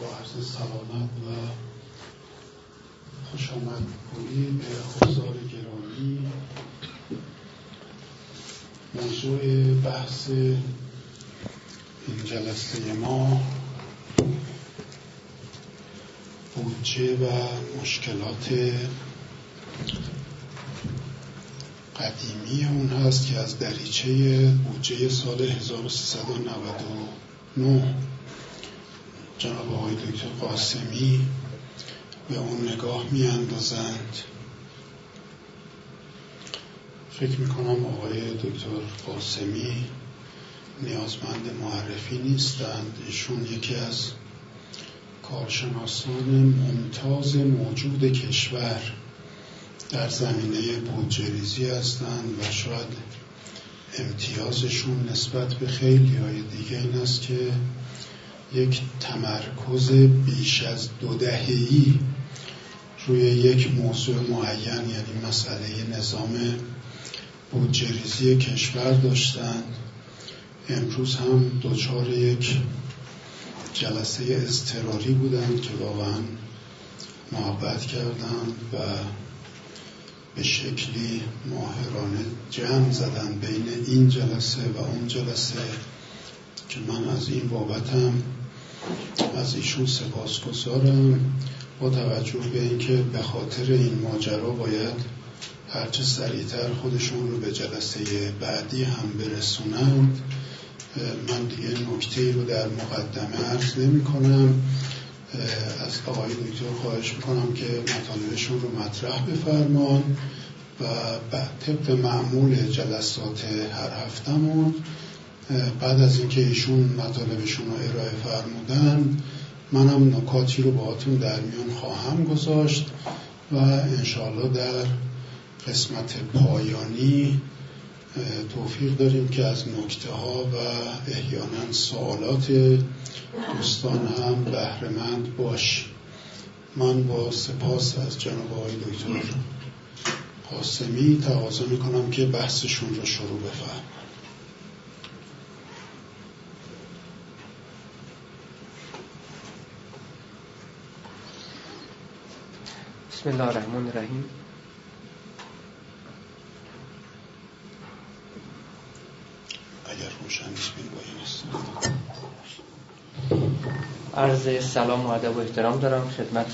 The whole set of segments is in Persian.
با عرض سلامت و خوش آمد گویی به حضار گرامی. موضوع بحث این جلسه ما بودجه و مشکلات قدیمی اون هست که از دریچه بودجه سال 1399 جناب آقای دکتر قاسمی به اون نگاه می اندازند فکر می کنم آقای دکتر قاسمی نیازمند معرفی نیستند. ایشون یکی از کارشناسان ممتاز موجود کشور در زمینه بودجریزی هستند و شاید امتیازشون نسبت به خیلی های دیگه این است که یک تمرکز بیش از دو دههی روی یک موضوع معین یعنی مسئله نظام بودجریزی کشور داشتند امروز هم دچار یک جلسه اضطراری بودند که واقعا محبت کردند و به شکلی ماهرانه جمع زدن بین این جلسه و اون جلسه که من از این بابتم از ایشون سپاسگزارم. با توجه به اینکه به خاطر این ماجرا باید هرچه سریعتر خودشون رو به جلسه بعدی هم برسونند من دیگه نکته رو در مقدمه عرض نمی کنم از آقای دکتر خواهش می‌کنم که مطالبشون رو مطرح بفرمان و طبق معمول جلسات هر هفتهمون بعد از اینکه ایشون مطالبشون رو ارائه فرمودن منم نکاتی رو باهاتون در میان خواهم گذاشت و انشاءالله در قسمت پایانی توفیق داریم که از نکته ها و احیانا سوالات دوستان هم بهرهمند باش من با سپاس از جناب آقای دکتر قاسمی تقاضا می‌کنم که بحثشون رو شروع بفرم بسم الله الرحمن الرحیم. اگر روشن نیست عرض سلام و ادب و احترام دارم خدمت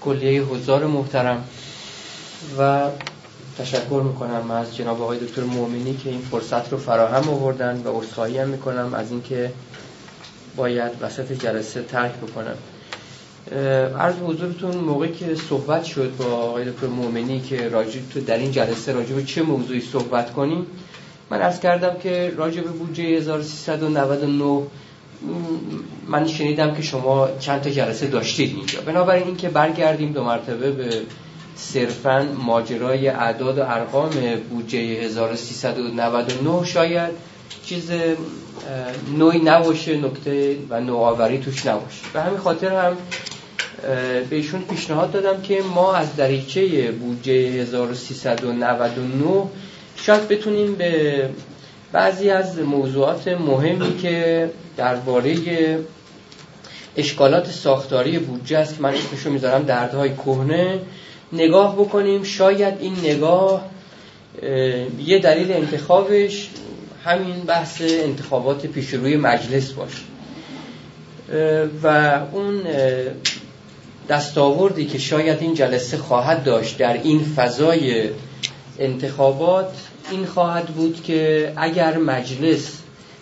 کلیه حضار محترم و تشکر می‌کنم از جناب آقای دکتر مومنی که این فرصت رو فراهم آوردن و عذرخواهی هم می‌کنم از اینکه باید وسط جلسه ترک بکنم. عرض حضورتون موقعی که صحبت شد با آقای دکتر مومنی که راجع تو در این جلسه راجع به چه موضوعی صحبت کنیم من عرض کردم که راجع به بودجه 1399 من شنیدم که شما چند تا جلسه داشتید اینجا. بنابراین اینکه برگردیم دو مرتبه به صرفا ماجرای اعداد و ارقام بودجه 1399 شاید چیز نوعی نباشه نکته و نوآوری توش نباشه. به همین خاطر هم بهشون پیشنهاد دادم که ما از دریچه بودجه 1399 شاید بتونیم به بعضی از موضوعات مهمی که درباره اشکالات ساختاری بودجه است که من اسمشو می‌ذارم دردهای کهنه نگاه بکنیم. شاید این نگاه یه دلیل انتخابش همین بحث انتخابات پیش روی مجلس باشه. و اون دستاوردی که شاید این جلسه خواهد داشت در این فضای انتخابات این خواهد بود که اگر مجلس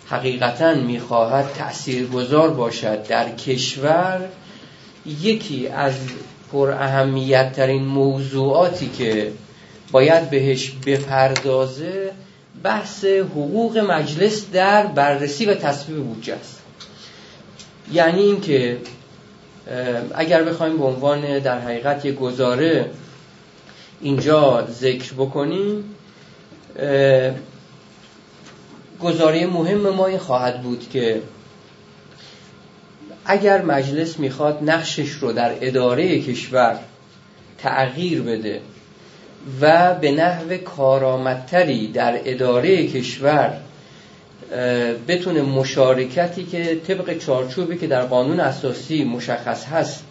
حقیقتا می‌خواهد تأثیر گذار باشد در کشور یکی از پر اهمیت ترین موضوعاتی که باید بهش بپردازه بحث حقوق مجلس در بررسی و تصویب بودجه است. یعنی اینکه اگر بخوایم به عنوان در حقیقت یک گزاره اینجا ذکر بکنیم گزاره مهم ما این خواهد بود که اگر مجلس می‌خواد نقشش رو در اداره کشور تغییر بده و به نحو کارآمدتری در اداره کشور بتونه مشارکتی که طبق چارچوبی که در قانون اساسی مشخص هست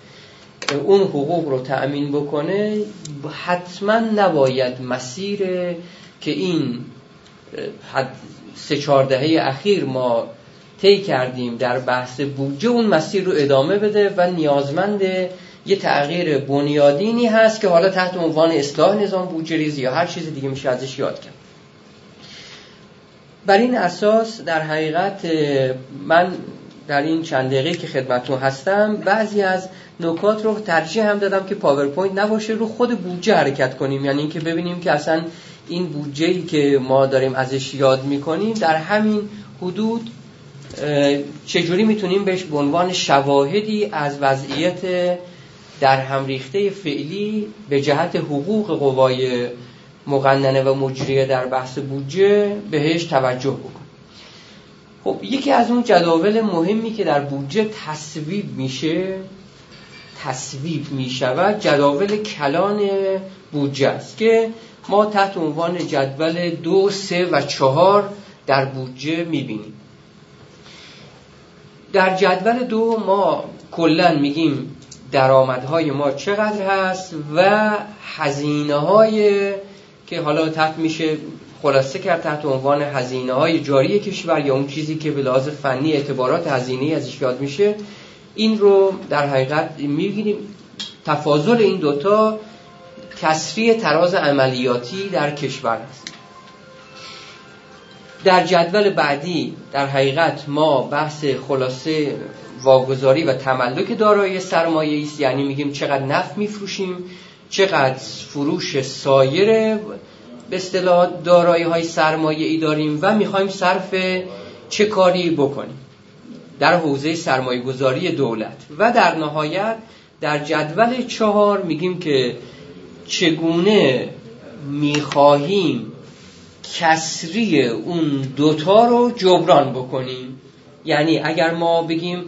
اون حقوق رو تأمین بکنه حتما نباید مسیر که این سه چهار دهه اخیر ما طی کردیم در بحث بودجه اون مسیر رو ادامه بده و نیازمند یه تغییر بنیادینی هست که حالا تحت عنوان اصلاح نظام بودجه ریزی یا هر چیز دیگه میشه ازش یاد کرد. بر این اساس در حقیقت من در این چند دقیقه که خدمتون هستم بعضی از نکات رو ترجیح هم دادم که پاورپوینت نباشه رو خود بودجه حرکت کنیم. یعنی اینکه ببینیم که اصلا این بودجه ای که ما داریم ازش یاد می‌کنیم در همین حدود چجوری می‌تونیم بهش به عنوان شواهدی از وضعیت در هم ریخته فعلی به جهت حقوق قوای مقننه و مجریه در بحث بودجه بهش توجه بکن. خب یکی از اون جداول مهمی که در بودجه تصویب میشه تصویب می‌شود جداول کلان بودجه است که ما تحت عنوان جدول دو، سه و چهار در بودجه می‌بینیم. در جدول دو ما کلا میگیم درآمدهای ما چقدر هست و هزینه های که حالا تحت میشه خلاصه کرد تحت عنوان هزینه های جاری کشور یا اون چیزی که به لحاظ فنی اعتبارات هزینه ازش یاد میشه این رو در حقیقت می‌گیریم تفاضل این دوتا کسری تراز عملیاتی در کشور است. در جدول بعدی در حقیقت ما بحث خلاصه واگذاری و تملک دارایی سرمایه است. یعنی میگیم چقدر نفت میفروشیم. چقدر فروش سایر به اصطلاح دارایی های سرمایه ای داریم و می‌خوایم صرف چه کاری بکنیم؟ در حوزه سرمایه گذاری دولت. و در نهایت در جدول چهار میگیم که چگونه می‌خواهیم کسری اون دوتا رو جبران بکنیم؟ یعنی اگر ما بگیم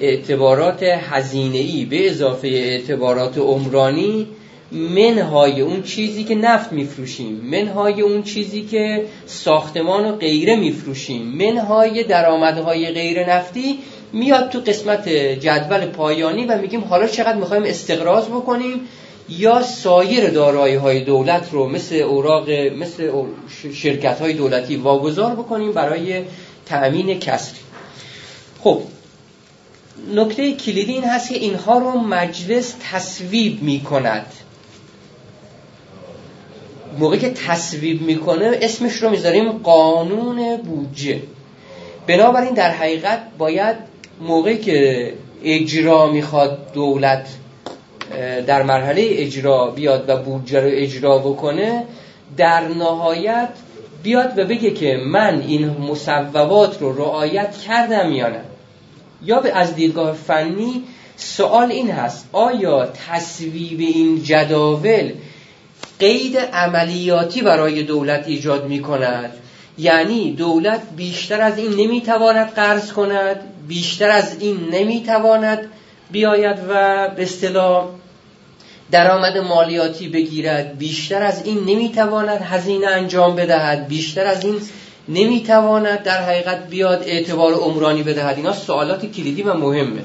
اعتبارات هزینه ای به اضافه اعتبارات عمرانی منهای اون چیزی که نفت میفروشیم منهای اون چیزی که ساختمان و غیره میفروشیم منهای درآمدهای غیر نفتی میاد تو قسمت جدول پایانی و میگیم حالا چقدر می‌خوایم استقراض بکنیم یا سایر دارایی های دولت رو مثل اوراق مثل شرکت های دولتی واگذار بکنیم برای تأمین کسری. خب نکته کلیدی این هست که اینها رو مجلس تصویب می کند موقعی که تصویب می‌کنه اسمش رو می‌ذاریم قانون بودجه. بنابراین در حقیقت باید موقعی که اجرا می‌خواد دولت در مرحله اجرا بیاد و بودجه رو اجرا بکنه در نهایت بیاد و بگه که من این مصوبات رو رعایت کردم یا نه. یا به از دیدگاه فنی سوال این هست آیا تصویب این جداول قید عملیاتی برای دولت ایجاد می کند یعنی دولت بیشتر از این نمی‌تواند قرض کند بیشتر از این نمی‌تواند بیاید و به اصطلاح درآمد مالیاتی بگیرد. بیشتر از این نمی‌تواند هزینه انجام بدهد. بیشتر از این نمی‌تواند در حقیقت بیاد اعتبار عمرانی بدهد. اینا سوالات کلیدی و مهمه.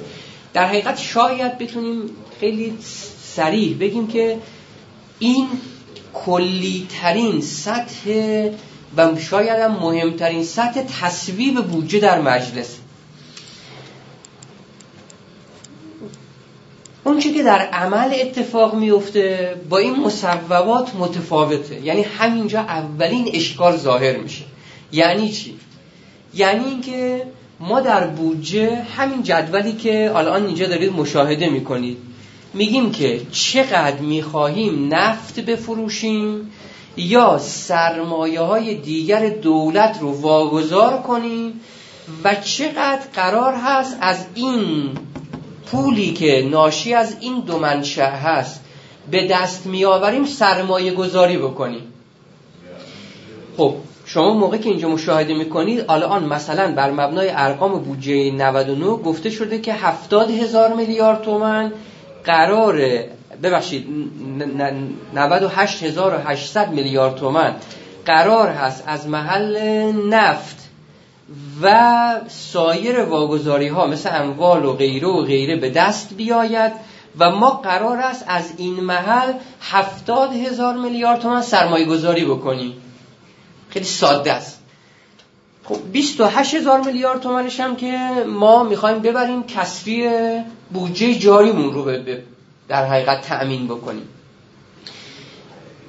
در حقیقت شاید بتونیم خیلی سریع بگیم که این کلی ترین سطح و شاید هم مهمترین سطح تصویب بودجه در مجلس. اون چی که در عمل اتفاق میفته با این مصوبات متفاوته. یعنی همینجا اولین اشکال ظاهر میشه. یعنی چی؟ یعنی اینکه ما در بودجه همین جدولی که الان اینجا دارید مشاهده می‌کنید. میگیم که چقدر می‌خواهیم نفت بفروشیم یا سرمایه های دیگر دولت رو واگذار کنیم و چقدر قرار هست از این پولی که ناشی از این دو منشأ هست به دست میآوریم سرمایه گذاری بکنیم. خب شما موقع که اینجا مشاهده می‌کنید الان مثلا بر مبنای ارقام بودجه 99 گفته شده که 70 هزار میلیارد تومن قرار ببخشید 98800 میلیارد تومن قرار هست از محل نفت و سایر واگذاری ها مثل اموال و غیره و غیره به دست بیاید و ما قرار است از این محل هفتاد هزار میلیارد تومن سرمایه گذاری بکنیم. خیلی ساده است. خب 28 هزار میلیارد تومنش هم که ما می‌خوایم ببریم کسری بودجه جاریمون رو در حقیقت تأمین بکنیم.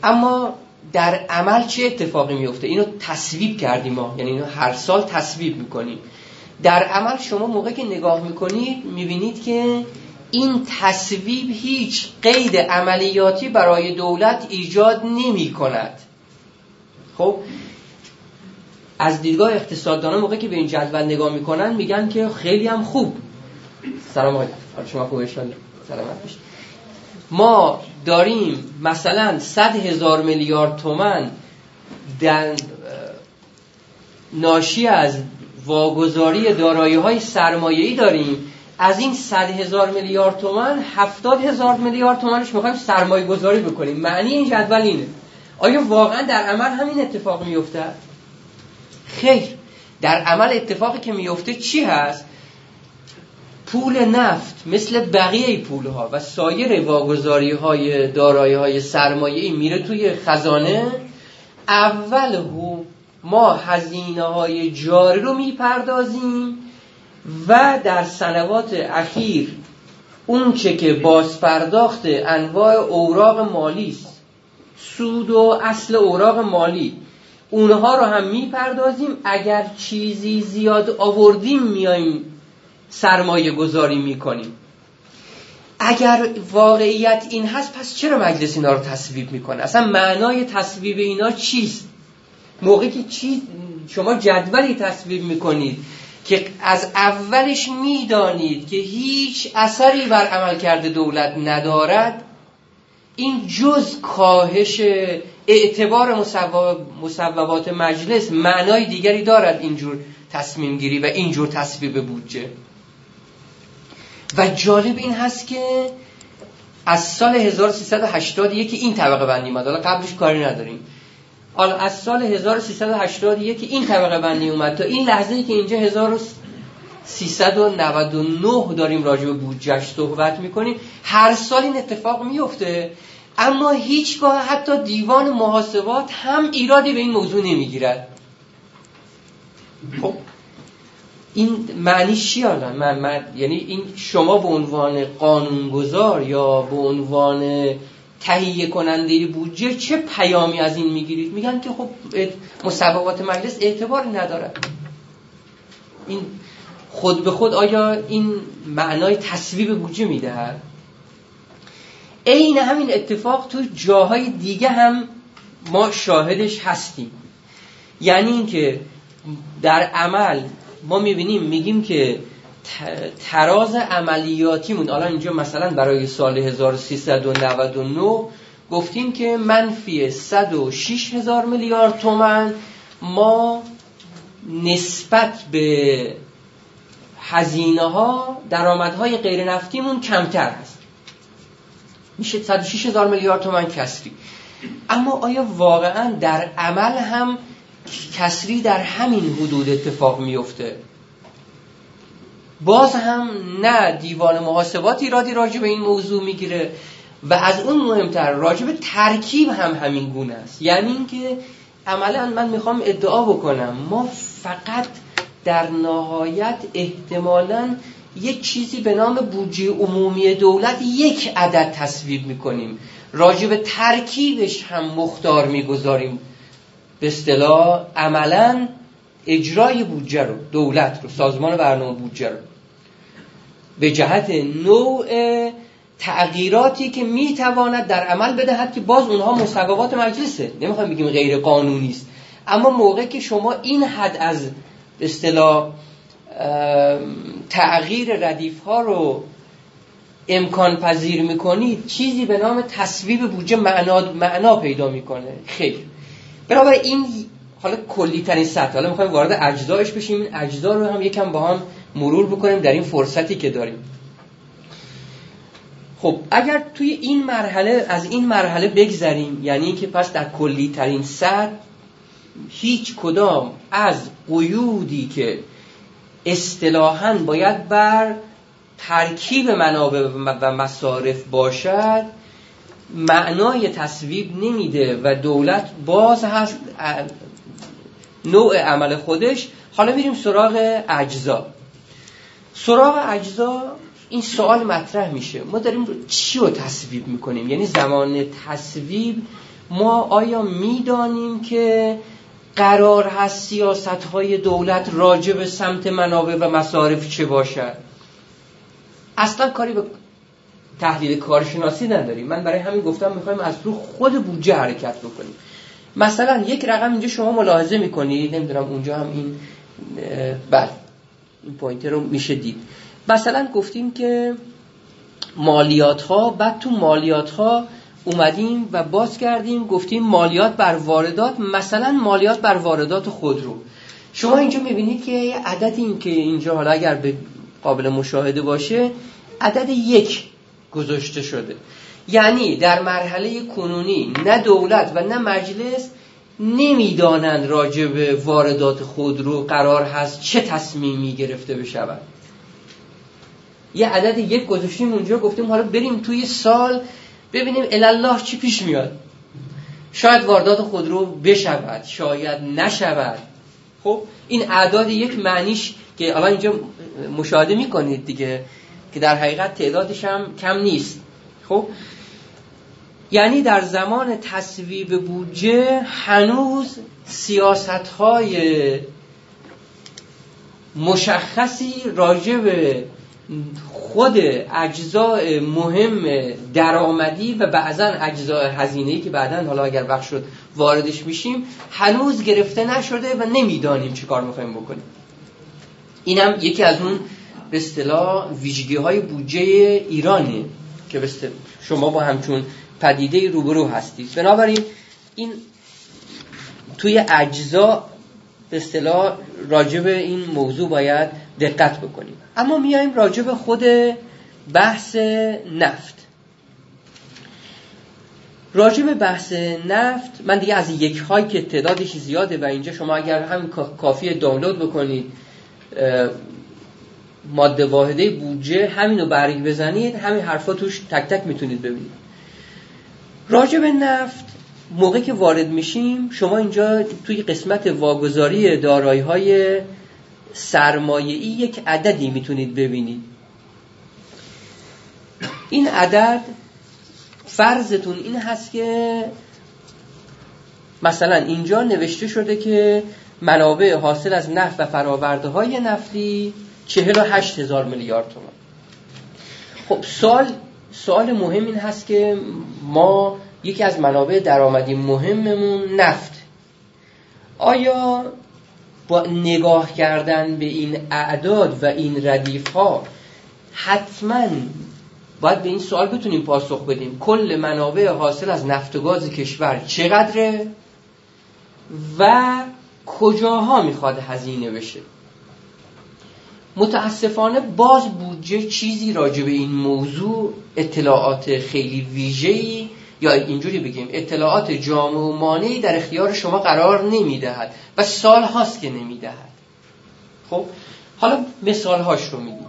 اما در عمل چه اتفاقی میفته؟ اینو تصویب کردیم ما. یعنی اینو هر سال تصویب می‌کنیم. در عمل شما موقع که نگاه می‌کنید می‌بینید که این تصویب هیچ قید عملیاتی برای دولت ایجاد نمی کند خب از دیدگاه اقتصاددانا موقع که به این جدول نگاه می‌کنن میگن که خیلی هم خوب. سلام آقای شما خوب سلامت باشید ما داریم مثلا صد هزار میلیارد تومن در ناشی از واگذاری دارایی های سرمایه‌ای داریم. از این صد هزار میلیارد تومن هفتاد هزار میلیارد تومنش می‌خوایم سرمایه گذاری بکنیم. معنی این جدول اینه. آیا واقعا در عمل همین اتفاق میفته؟ خیر. در عمل اتفاقی که میفته چی هست؟ پول نفت مثل بقیه پول ها و سایر واگذاری های دارایی های سرمایه میره توی خزانه. اول ما هزینه های جاری رو می‌پردازیم و در سنوات اخیر اون چه که بازپرداخت انواع اوراق مالی است سود و اصل اوراق مالی اونها رو هم می‌پردازیم. اگر چیزی زیاد آوردیم میایم سرمایه گذاری می‌کنیم. اگر واقعیت این هست پس چرا مجلس اینا رو تصویب می‌کنه؟ اصلا معنای تصویب اینا چیست؟ موقعی که چی شما جدولی تصویب می‌کنید که از اولش می‌دانید که هیچ اثری بر عمل کرده دولت ندارد این جز کاهش اعتبار مصوبات مجلس معنای دیگری دارد اینجور تصمیم گیری و اینجور تصویب بودجه. و جالب این هست که از سال 1381 این طبقه بندی اومد. حالا قبلش کاری نداریم. حالا از سال 1381 این طبقه بندی اومد تا این لحظه ای که اینجا 1399 داریم راجع به بودجهش صحبت می‌کنیم. هر سال این اتفاق میفته اما هیچگاه حتی دیوان محاسبات هم ایرادی به این موضوع نمی‌گیرد. خب این معنی چی من, یعنی این شما به عنوان قانونگذار یا به عنوان تهیه کننده بودجه چه پیامی از این می‌گیرید؟ میگن که خب مصوبات مجلس اعتباری ندارد این خود به خود آیا این معنای تصویب بودجه می‌دهد عین همین اتفاق تو جاهای دیگه هم ما شاهدش هستیم. یعنی اینکه در عمل ما می‌بینیم میگیم که تراز عملیاتیمون الان اینجا مثلا برای سال 1399 گفتیم که منفی 106 هزار میلیارد تومن ما نسبت به هزینه ها درآمدهای غیر نفتیمون کمتر هست میشه 106 هزار میلیارد تومن کسری. اما آیا واقعا در عمل هم کسری در همین حدود اتفاق میفته. باز هم نه دیوان محاسبات ایرادی راجع به این موضوع می‌گیره و از اون مهمتر راجع به ترکیب هم همین گونه است. یعنی اینکه عملا من می‌خوام ادعا بکنم ما فقط در نهایت احتمالا یک چیزی به نام بودجه عمومی دولت یک عدد تصویب می‌کنیم. راجع به ترکیبش هم مختار می‌گذاریم. به اصطلاح عملا اجرای بودجه رو دولت رو سازمان برنامه بودجه رو. به جهت نوع تغییراتی که می‌تواند در عمل بدهد که باز اونها مصوبات مجلسه. نمی‌خوایم بگیم غیر قانونی است. اما موقع که شما این حد از اصطلاح تغییر ردیف ها رو امکان پذیر می‌کنید چیزی به نام تصویب بودجه معنا, معنا پیدا می‌کنه. خیر. برای این حالا کلی ترین سطح. حالا می‌خوایم وارد اجزایش بشیم. این اجزا رو هم یکم با هم مرور بکنیم در این فرصتی که داریم. خب اگر توی این مرحله از این مرحله بگذریم یعنی اینکه پس در کلی ترین سطح هیچ کدام از قیودی که اصطلاحا باید بر ترکیب منابع و مصارف باشد معنای تصویب نمیده و دولت باز هست نوع عمل خودش. حالا میریم سراغ اجزا. سراغ اجزا این سوال مطرح میشه. ما داریم چی رو تصویب می‌کنیم؟ یعنی زمان تصویب ما آیا می‌دانیم که قرار هست سیاست های دولت راجع به سمت منابع و مصارف چه باشد؟ اصلا کاری به تحلیل کارشناسی نداریم. من برای همین گفتم می‌خوایم از رو خود بودجه حرکت بکنیم. مثلا یک رقم اینجا شما ملاحظه می‌کنید. نمی‌دونم اونجا هم این بله این پوینتر رو میشه دید. مثلا گفتیم که مالیات ها بعد تو مالیات ها اومدیم و باز کردیم گفتیم مالیات بر واردات مثلا مالیات بر واردات خودرو شما اینجا می‌بینید که عدد این که اینجا حالا اگر به قابل مشاهده باشه عدد یک گذاشته شده. یعنی در مرحله کنونی نه دولت و نه مجلس نمی‌دانند راجع به واردات خودرو قرار هست چه تصمیمی گرفته بشود. یه عدد یک گذاشتیم اونجا گفتیم حالا بریم توی سال ببینیم الله چی پیش میاد. شاید واردات خودرو بشود شاید نشود. خب این اعداد یک معنیش که الان اینجا مشاهده می‌کنید دیگه. که در حقیقت تعدادش هم کم نیست. خب؟ یعنی در زمان تصویب بودجه هنوز سیاست های مشخصی راجع به خود اجزاء مهم درآمدی و بعضا اجزاء هزینه‌ای که بعدا حالا اگر وقت شد واردش میشیم هنوز گرفته نشده و نمی‌دانیم چه کار می‌خوایم بکنیم. اینم یکی از اون به اصطلاح ویژگی های بودجه ایرانه که شما با همچون پدیده روبرو هستید. بنابراین این توی اجزا به اصطلاح راجب این موضوع باید دقت بکنیم. اما میایم راجب خود بحث نفت. راجب بحث نفت من دیگه از یک های که تعدادش زیاده و اینجا شما اگر همین کافی دانلود بکنید ماده واحده بودجه همین رو برگ بزنید همین حرفا توش تک تک می‌تونید ببینید. راجع به نفت موقعی که وارد میشیم شما اینجا توی قسمت واگذاری دارایی های سرمایه‌ای یک عددی می‌تونید ببینید. این عدد فرضتون این هست که مثلا اینجا نوشته شده که منابع حاصل از نفت و فراورده های نفتی چهل و هشت هزار میلیارد تومان. خب سوال سوال مهم این هست که ما یکی از منابع درآمدی مهممون نفت. آیا با نگاه کردن به این اعداد و این ردیف ها حتما باید به این سوال بتونیم پاسخ بدیم؟ کل منابع حاصل از نفت و گاز کشور چقدره و کجاها می‌خواد هزینه بشه؟ متاسفانه باز بودجه چیزی راجع به این موضوع اطلاعات خیلی ویژه‌ای یا اینجوری بگیم اطلاعات جامع و مانعی در اختیار شما قرار نمی‌دهد و سال هاست که نمی‌دهد. خب حالا مثال هاش رو میدیم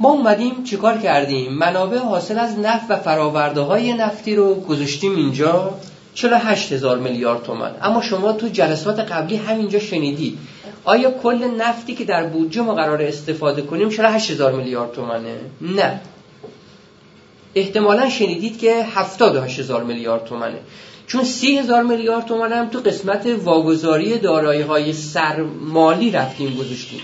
ما اومدیم چیکار کردیم؟ منابع حاصل از نفت و فراورده های نفتی رو گذاشتیم اینجا. 48 هزار میلیارد تومن اما شما تو جلسات قبلی همینجا شنیدید آیا کل نفتی که در بودجه ما قرار استفاده کنیم چرا 8000 میلیارد تومنه نه. احتمالا شنیدید که 78 هزار میلیارد تومنه چون 30 هزار میلیارد تومن هم تو قسمت واگذاری دارایی های سرمالی رفتیم گذاشتیم.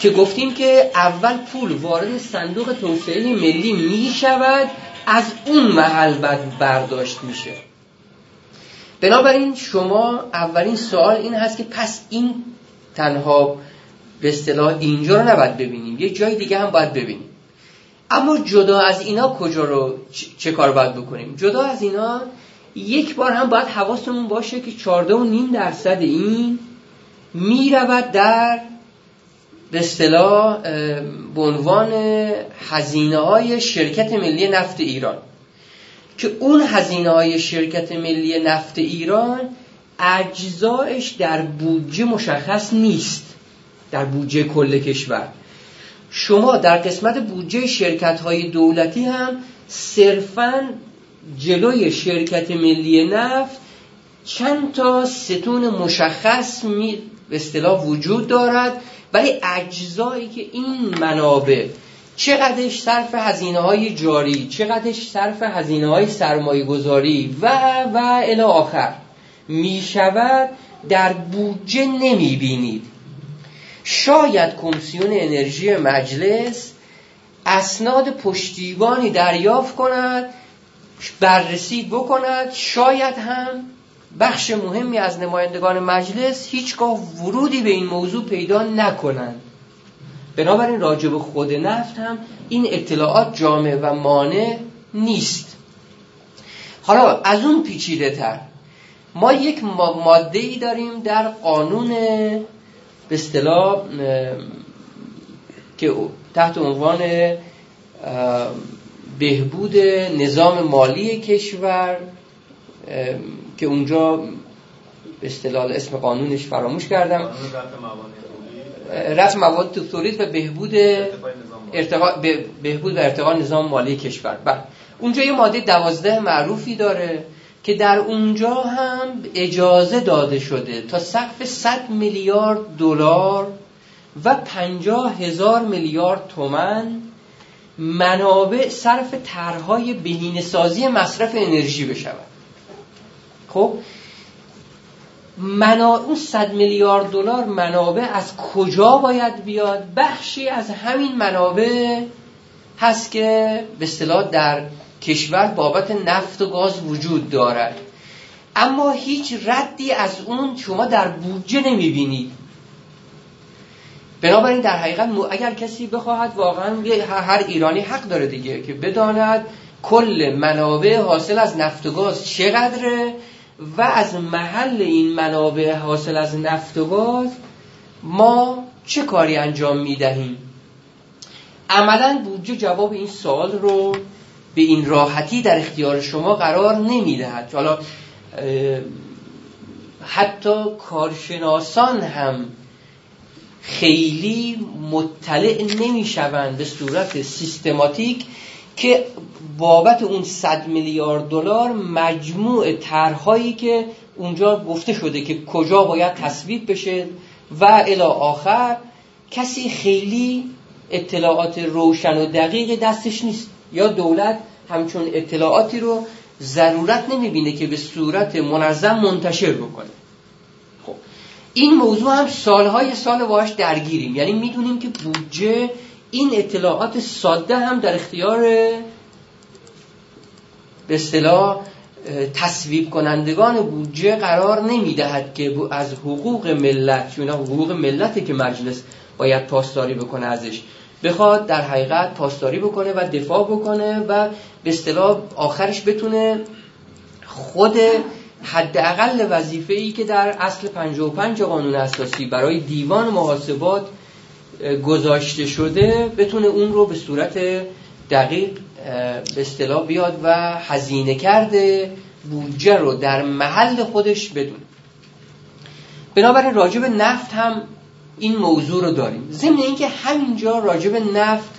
که گفتیم که اول پول وارد صندوق توسعه ملی می شود از اون محل بعد برداشت میشه. بنابراین شما اولین سوال این هست که پس این تنها به اصطلاح اینجا رو نباید ببینیم یه جای دیگه هم باید ببینیم. اما جدا از اینا کجا رو چه کار باید بکنیم؟ جدا از اینا یک بار هم باید حواستمون باشه که چارده و نیم درصد این می‌رود در به اصطلاح به عنوان هزینه های شرکت ملی نفت ایران. که اون هزینه های شرکت ملی نفت ایران اجزایش در بودجه مشخص نیست در بودجه کل کشور. شما در قسمت بودجه شرکت های دولتی هم صرفا جلوی شرکت ملی نفت چند تا ستون مشخص می به اصطلاح وجود دارد ولی اجزایی که این منابع چقدرش صرف هزینه های جاری چقدرش صرف هزینه های سرمایه گذاری و و الی آخر می شود در بودجه نمی بینید شاید کمیسیون انرژی مجلس اسناد پشتیبانی دریافت کند بررسی بکند شاید هم بخش مهمی از نمایندگان مجلس هیچگاه ورودی به این موضوع پیدا نکنند. بنابراین راجب خود نفت هم این اطلاعات جامع و مانع نیست. حالا از اون پیچیده تر ما یک ماده ای داریم در قانون به اصطلاح که تحت عنوان بهبود نظام مالی کشور که اونجا به اصطلاح اسم قانونش فراموش کردم. رفع مواد تو تولید و بهبود ارتقا بهبود و ارتقا نظام مالی کشور. بله. اونجا یه ماده دوازده معروفی داره که در اونجا هم اجازه داده شده تا سقف 100 میلیارد دلار و 50 هزار میلیارد تومن منابع صرف طرحهای بهینه‌سازی مصرف انرژی بشود. خب؟ منا... اون صد میلیارد دلار منابع از کجا باید بیاد؟ بخشی از همین منابع هست که به اصطلاح در کشور بابت نفت و گاز وجود دارد. اما هیچ ردی از اون شما در بودجه نمی‌بینید. بنابراین در حقیقت اگر کسی بخواهد واقعا هر ایرانی حق داره دیگه که بداند کل منابع حاصل از نفت و گاز چقدره. و از محل این منابع حاصل از نفت و گاز ما چه کاری انجام می‌دهیم؟ عملا بودجه جواب این سوال رو به این راحتی در اختیار شما قرار نمی‌دهد. حالا حتی کارشناسان هم خیلی مطلع نمی‌شوند به صورت سیستماتیک که بابت اون صد میلیارد دلار مجموع طرحهایی که اونجا گفته شده که کجا باید تصویب بشه و الی آخر کسی خیلی اطلاعات روشن و دقیق دستش نیست. یا دولت همچون اطلاعاتی رو ضرورت نمی‌بینه که به صورت منظم منتشر بکنه. خب این موضوع هم سالهای سال واش درگیریم. یعنی می‌دونیم که بودجه این اطلاعات ساده هم در اختیار به اصطلاح تصویب کنندگان بودجه قرار نمی‌دهد که از حقوق ملت چون حقوق ملتی که مجلس باید پاسداری بکنه ازش بخواد در حقیقت پاسداری بکنه و دفاع بکنه و به اصطلاح آخرش بتونه خود حداقل وظیفه ای که در اصل 55 قانون اساسی برای دیوان محاسبات گذاشته شده بتونه اون رو به صورت دقیق به اصطلاح بیاد و هزینه کرده بودجه رو در محل خودش بدونه. بنابراین راجب نفت هم این موضوع رو داریم. ضمن اینکه همینجا راجب نفت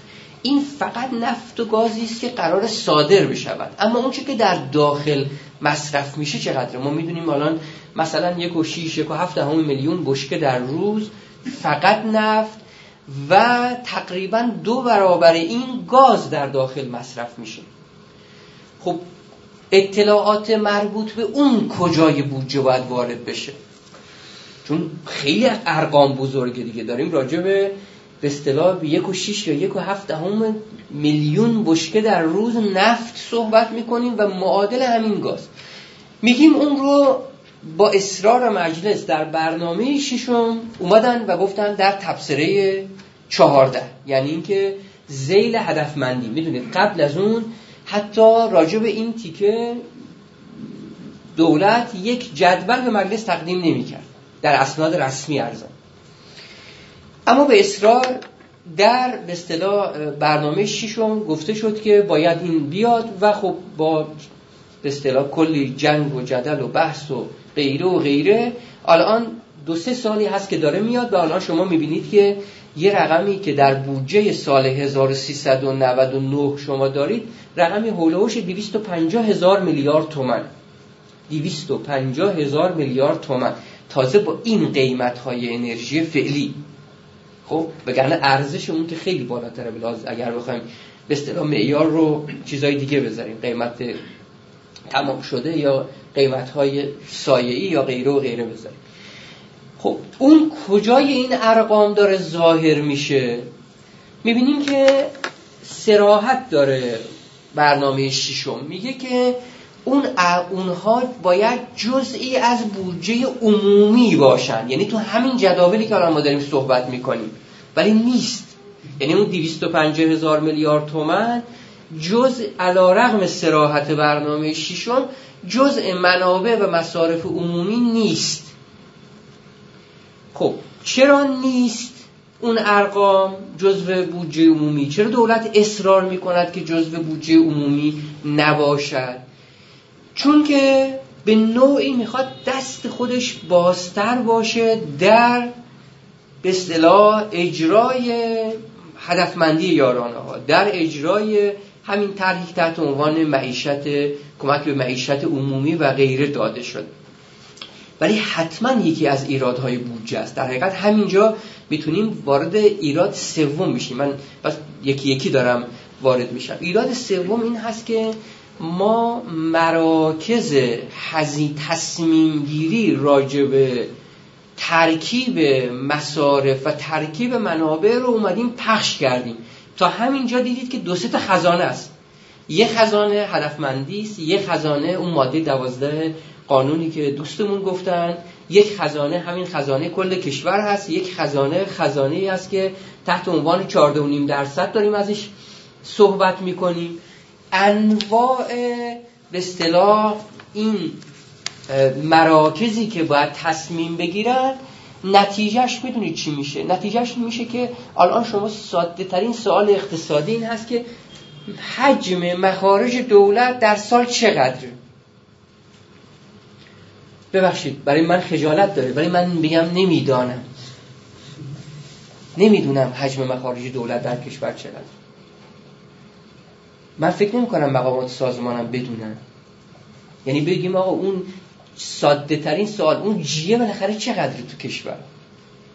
این فقط نفت و گازی است که قرار صادر بشود. اما اون که در داخل مصرف میشه چقدره؟ ما می‌دونیم الان مثلا یک و شیش یک و هفت میلیون بشکه در روز فقط نفت و تقریبا دو برابر این گاز در داخل مصرف میشه. خب اطلاعات مربوط به اون کجای بودجه باید وارد بشه. چون خیلی ارقام بزرگه دیگه داریم راجع به به اصطلاح یک و شیش یا یک و هفت هم میلیون بشکه در روز نفت صحبت می‌کنیم و معادل همین گاز. میگیم اون رو با اصرار مجلس در برنامه ششم اومدن و گفتن در تبصره چهارده. یعنی اینکه زیل هدفمندی. می‌دونید قبل از اون حتی راجع به این تیکه دولت یک جدول به مجلس تقدیم نمی‌کرد. در اسناد رسمی ارزان. اما به اصرار در به اصطلاح برنامه ششم گفته شد که باید این بیاد و خب با به اصطلاح کلی جنگ و جدل و بحث و غیره و غیره. الان دو سه سالی هست که داره میاد و الان شما می‌بینید که یه رقمی که در بودجه سال 1399 شما دارید رقمی هولوش 250 هزار میلیارد تومن. 250 هزار میلیارد تومن. تازه با این قیمت های انرژی فعلی. خب وگرنه ارزش اون که خیلی بالاتره. بلاز اگر بخوایم به اصطلاح معیار رو چیزای دیگه بذاریم. قیمت تمام شده یا قیمت های سایه‌ای یا غیره و غیره بذاریم خب اون کجای این ارقام داره ظاهر میشه؟ می‌بینیم که سراحت داره برنامه ششم. میگه که اون اونها باید جزئی از بودجه عمومی باشن. یعنی تو همین جداولی که الان ما داریم صحبت می‌کنیم. ولی نیست. یعنی اون 250 هزار میلیارد تومن جز علا رغم سراحت برنامه ششم جزء منابع و مصارف عمومی نیست. خب چرا نیست اون ارقام جزو بودجه عمومی؟ چرا دولت اصرار می‌کند که جزو بودجه عمومی نباشد؟ چون که به نوعی می‌خواد دست خودش بازتر باشه در به اصطلاح اجرای هدفمندی یارانه ها در اجرای همین طرحی تحت عنوان معیشت کمک به معیشت عمومی و غیره داده شد. ولی حتما یکی از ایرادهای بودجه است. در حقیقت همینجا می‌تونیم وارد ایراد سوم بشیم. من بس یکی یکی دارم وارد میشم. ایراد سوم این هست که ما مراکز هزی تصمیم گیری راجب ترکیب مصارف و ترکیب منابع رو اومدیم پخش کردیم. تا همینجا دیدید که دو تا خزانه است. یه خزانه هدفمندی است یه خزانه اون ماده دوازده قانونی که دوستمون گفتن. یک خزانه همین خزانه کل کشور هست یک خزانه خزانه ای است که تحت عنوان 14.5 درصد داریم ازش صحبت می‌کنیم. انواع به اصطلاح این مراکزی که باید تصمیم بگیرن نتیجهش می‌دونید چی میشه. نتیجهش میشه که الان شما ساده ترین سوال اقتصادی این هست که حجم مخارج دولت در سال چقدره؟ ببخشید برای من خجالت داره ولی من بگم نمی‌دانم. نمی‌دونم حجم مخارج دولت در کشور چقدر من فکر نمی کنم مقامات سازمانم بدونن. یعنی بگیم آقا اون ساده ترین سوال اون جیه بالاخره چقدر تو کشور؟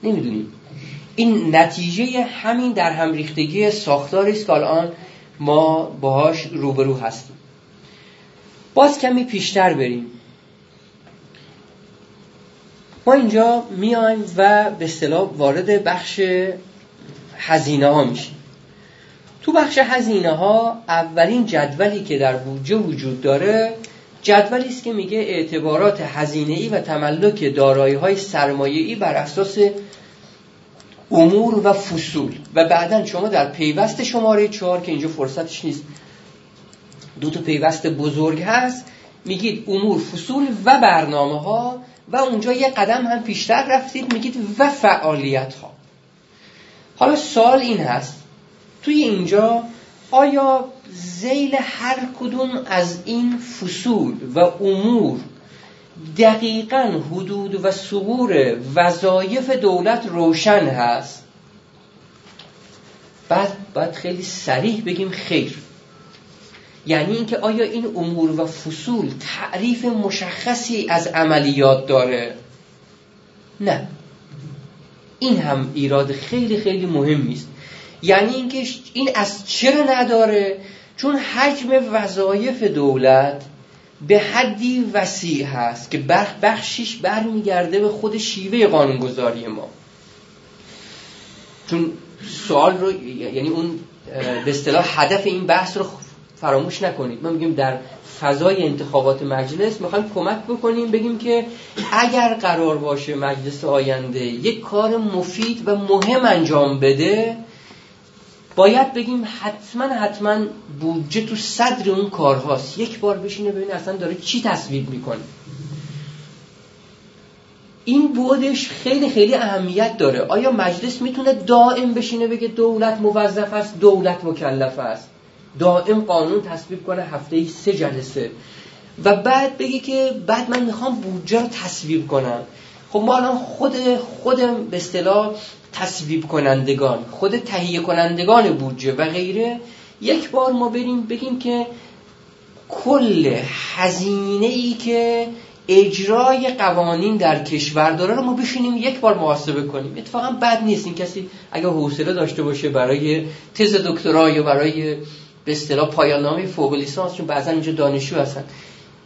نمی‌دونیم این نتیجه همین در هم ریختگی ساختاری است که الان ما باهاش روبرو هستیم. باز کمی پیشتر بریم. ما اینجا میایم و به اصطلاح وارد بخش هزینه ها میشیم. تو بخش هزینه ها اولین جدولی که در بودجه وجود داره جدولی است که میگه اعتبارات هزینه و تملک دارایی های سرمایه ای بر اساس امور و فصول. و بعدا شما در پیوست شماره چهار که اینجا فرصتش نیست دو تا پیوست بزرگ هست میگید امور فصول و برنامه ها و اونجا یه قدم هم پیشتر رفتید میگید و فعالیت ها حالا سال این هست توی اینجا آیا زیل هر کدوم از این فصول و امور دقیقا حدود و صبور وظایف دولت روشن هست. بعد باید خیلی سریح بگیم خیر. یعنی اینکه آیا این امور و فصول تعریف مشخصی از عملیات داره؟ نه. این هم ایراد خیلی خیلی مهمی است یعنی اینکه این از چرا نداره؟ چون حجم وظایف دولت به حدی وسیع هست که بخشیش برمیگرده به خود شیوه قانونگذاری ما. چون سوال رو یعنی اون به اصطلاح هدف این بحث رو فراموش نکنید. ما میگیم در فضای انتخابات مجلس می‌خوایم کمک بکنیم بگیم که اگر قرار باشه مجلس آینده یک کار مفید و مهم انجام بده باید بگیم حتما حتما بودجه تو صدر اون کارهاست. یک بار بشینه ببینه اصلا داره چی تصویب می‌کنه. این بودش خیلی خیلی اهمیت داره. آیا مجلس می‌تونه دائم بشینه بگه دولت موظف است دولت مکلف است؟ دائم قانون تصویب کنه هفته ای سه جلسه. و بعد بگی که بعد من می‌خوام بودجه رو تصویب کنم. خب ما الان خود خود به اصطلاح تصویب کنندگان خود تهیه کنندگان بودجه و غیره. یک بار ما بریم بگیم که کل هزینه ای که اجرای قوانین در کشور داره رو ما بشینیم یک بار محاسبه کنیم. اتفاقا بد نیست. این کسی اگر حوصله داشته باشه برای تز دکترا یا برای به اصطلاح پایان نامه فوق لیسانس چون بعضا اینجا دانشجو هستن.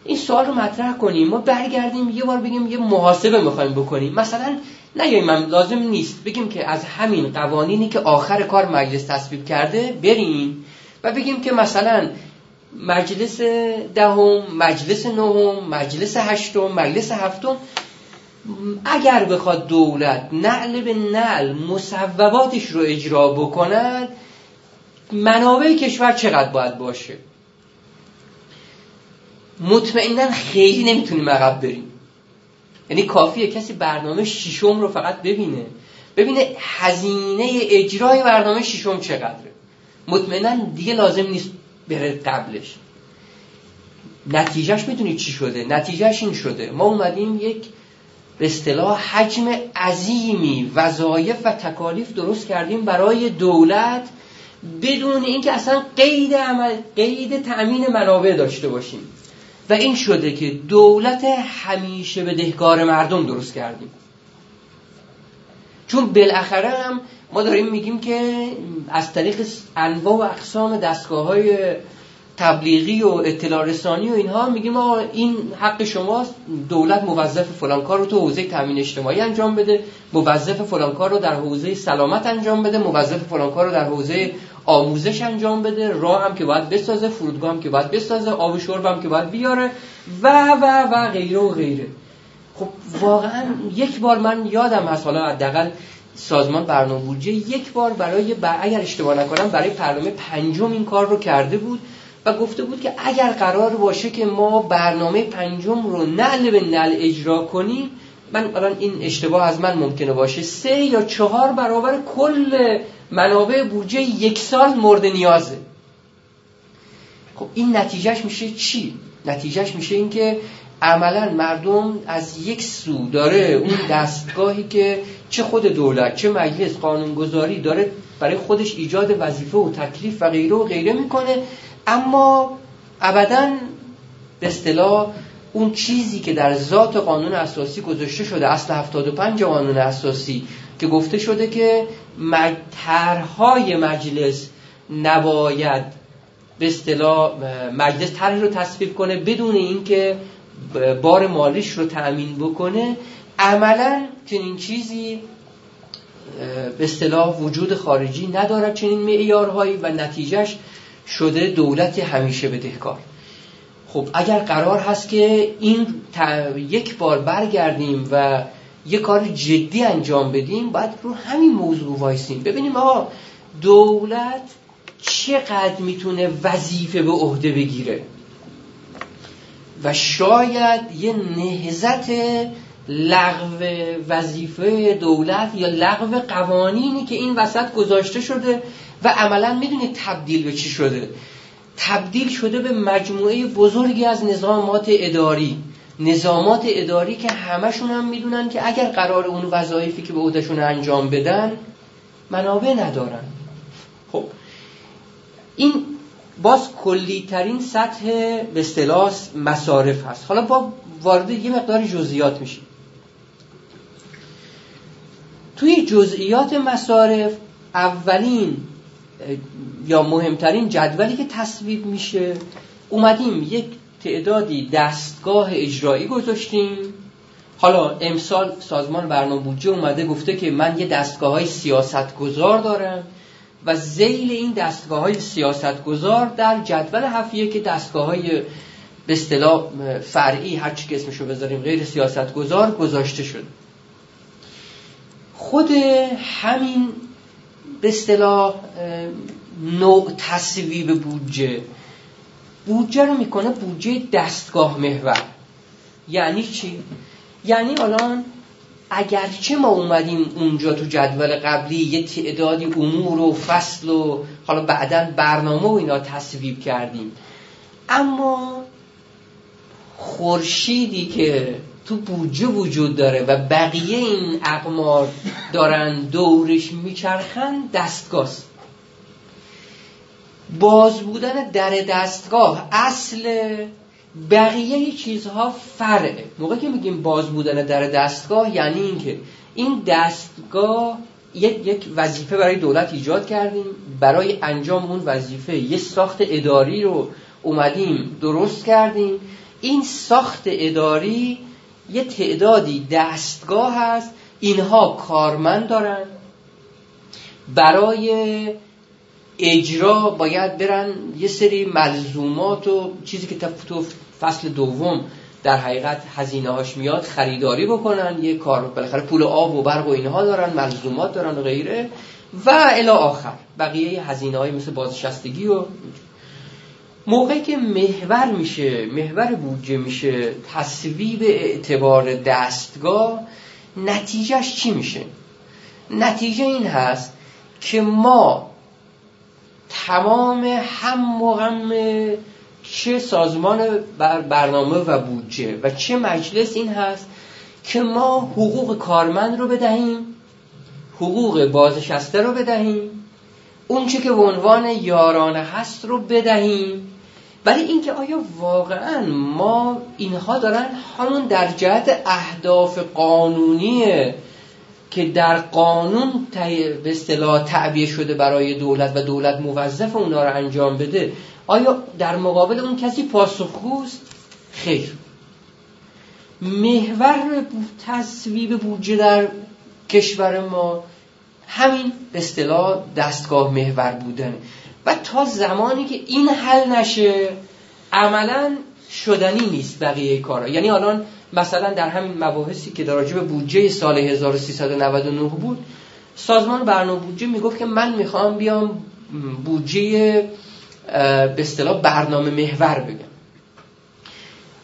این سوال رو مطرح کنیم. ما برگردیم یه بار بگیم یه محاسبه می‌خوایم بکنیم. مثلا نگیم من لازم نیست بگیم که از همین قوانینی که آخر کار مجلس تصویب کرده بریم و بگیم که مثلا مجلس دهم مجلس نهم مجلس هشتم مجلس هفتم. اگر بخواد دولت نعل به نعل مصوباتش رو اجرا بکند منابع کشور چقدر باید باشه؟ مطمئنا خیلی نمی‌تونیم عقب بریم. یعنی کافیه کسی برنامه شیشم رو فقط ببینه. ببینه هزینه اجرای برنامه شیشم چقدره. مطمئنا دیگه لازم نیست بره قبلش. نتیجهش می‌دونید چی شده. نتیجهش این شده. ما اومدیم یک به اصطلاح حجم عظیمی وظایف و تکالیف درست کردیم برای دولت بدون اینکه اصلا قید عمل قید تأمین منابع داشته باشیم. و این شده که دولت همیشه به دهکار مردم درست کردیم. چون بالاخره هم ما داریم میگیم که از طریق انواع و اقسام دستگاه های تبلیغی و اطلاع رسانی و اینها میگیم آقا این حق شماست دولت موظف فلان کار رو تو حوزه تامین اجتماعی انجام بده موظف فلان کار رو در حوزه سلامت انجام بده موظف فلان کار رو در حوزه آموزش انجام بده راه هم که باید بسازه فرودگاه هم که باید بسازه آب شرب هم که باید بیاره و و و غیره و غیره. خب واقعا یک بار من یادم هست حالا حداقل سازمان برنامه بودجه یک بار برای اگر اشتباه نکنم برای برنامه پنجم این کار رو کرده بود و گفته بود که اگر قرار باشه که ما برنامه پنجم رو نعل به نعل اجرا کنیم من الان این اشتباه از من ممکنه باشه سه یا چهار برابر کل منابع بودجه یک سال مورد نیازه خب این نتیجهش میشه چی؟ نتیجهش میشه این که عملا مردم از یک سو داره اون دستگاهی که چه خود دولت چه مجلس قانونگذاری داره برای خودش ایجاد وظیفه و تکلیف و غیره و غیره می‌کنه اما ابدا به اصطلاح اون چیزی که در ذات قانون اساسی گذاشته شده اصل 75 قانون اساسی که گفته شده که طرحهای مجلس نباید به اصطلاح مجلس طرحی رو تصویب کنه بدون اینکه بار مالیش رو تأمین بکنه عملا چنین چیزی به اصطلاح وجود خارجی ندارد چنین معیارهایی و نتیجهش شده دولت همیشه بدهکار. خب اگر قرار هست که این یک بار برگردیم و یه کار جدی انجام بدیم باید رو همین موضوع وایسیم. ببینیم آقا دولت چقدر می‌تونه وظیفه به عهده بگیره؟ و شاید یه نهزت لغو وظیفه دولت یا لغو قوانینی که این وسط گذاشته شده و عملا می‌دونید تبدیل به چی شده. تبدیل شده به مجموعه بزرگی از نظامات اداری. نظامات اداری که همشون هم می‌دونن که اگر قرار اون وظایفی که به عهدهشون انجام بدن منابع ندارن. خب این باز کلی ترین سطح به اصطلاح مصارف هست. حالا با وارد یه مقدار جزئیات میشیم. توی جزئیات مصارف اولین یا مهمترین جدولی که تصویب میشه اومدیم یک تعدادی دستگاه اجرایی گذاشتیم. حالا امسال سازمان برنامه بودجه اومده گفته که من یه دستگاه های سیاست گذار دارم و زیل این دستگاه های سیاست گذار در جدول هفیه که دستگاه های به اصطلاح فرعی هر چی که اسمشو بذاریم غیر سیاست گذار گذاشته شد خود همین به اصطلاح نوع تصویب بودجه. بودجه رو می‌کنه بودجه دستگاه محور. یعنی چی؟ یعنی الان اگرچه ما اومدیم اونجا تو جدول قبلی یه تعدادی امور و فصل و حالا بعدا برنامه و اینا تصویب کردیم. اما خورشیدی که تو بودجه وجود داره و بقیه این اقمار دارن دورش میچرخن دستگاه باز بودن در دستگاه اصل بقیه چیزها فرعه. موقع که میگیم باز بودن در دستگاه یعنی اینکه این دستگاه یک, یک وظیفه برای دولت ایجاد کردیم. برای انجام اون وظیفه یه ساخت اداری رو اومدیم درست کردیم. این ساخت اداری یه تعدادی دستگاه هست. اینها کارمند دارن. برای اجرا باید برن یه سری ملزومات و چیزی که تو فصل دوم در حقیقت هزینه هاش میاد خریداری بکنن یه کار بالاخره پول آب و برق و اینها دارن ملزومات دارن و غیره. و الی آخر بقیه هزینه های مثل بازنشستگی و موقعی که محور میشه محور بودجه میشه تصویب اعتبار دستگاه نتیجهش چی میشه؟ نتیجه این هست که ما تمام هم و چه سازمان بر برنامه و بودجه و چه مجلس این هست که ما حقوق کارمند رو بدهیم حقوق بازنشسته رو بدهیم اون چه که به عنوان یارانه هست رو بدهیم. ولی اینکه آیا واقعا ما اینها دارن همون در جهت اهداف قانونیه که در قانون به اصطلاح تعبیه شده برای دولت و دولت موظف اونا رو انجام بده آیا در مقابل اون کسی پاسخگوست؟ خیر. محور تصویب بودجه در کشور ما همین به اصطلاح دستگاه محور بودن و تا زمانی که این حل نشه عملا شدنی نیست بقیه کارا. یعنی الان مثلا در همین مباحثی که در راجع بودجه سال 1399 بود سازمان برنامه بودجه می‌گفت که من می‌خوام بیام بودجه به اصطلاح برنامه محور بگم.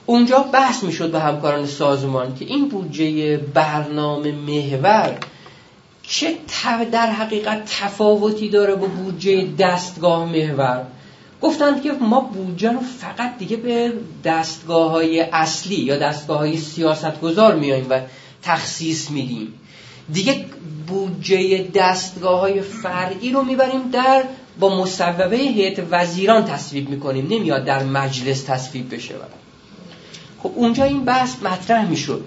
اونجا بحث می‌شد به همکاران سازمان که این بودجه برنامه محور چه در حقیقت تفاوتی داره با بودجه دستگاه محور؟ گفتند که ما بودجه رو فقط دیگه به دستگاه های اصلی یا دستگاه های سیاست گذار میاییم و تخصیص میدیم. دیگه بودجه دستگاه های فرعی رو می‌بریم در با مصوبه هیئت وزیران تصویب می‌کنیم. نمیاد در مجلس تصویب بشه. خب اونجا این بحث مطرح می‌شد.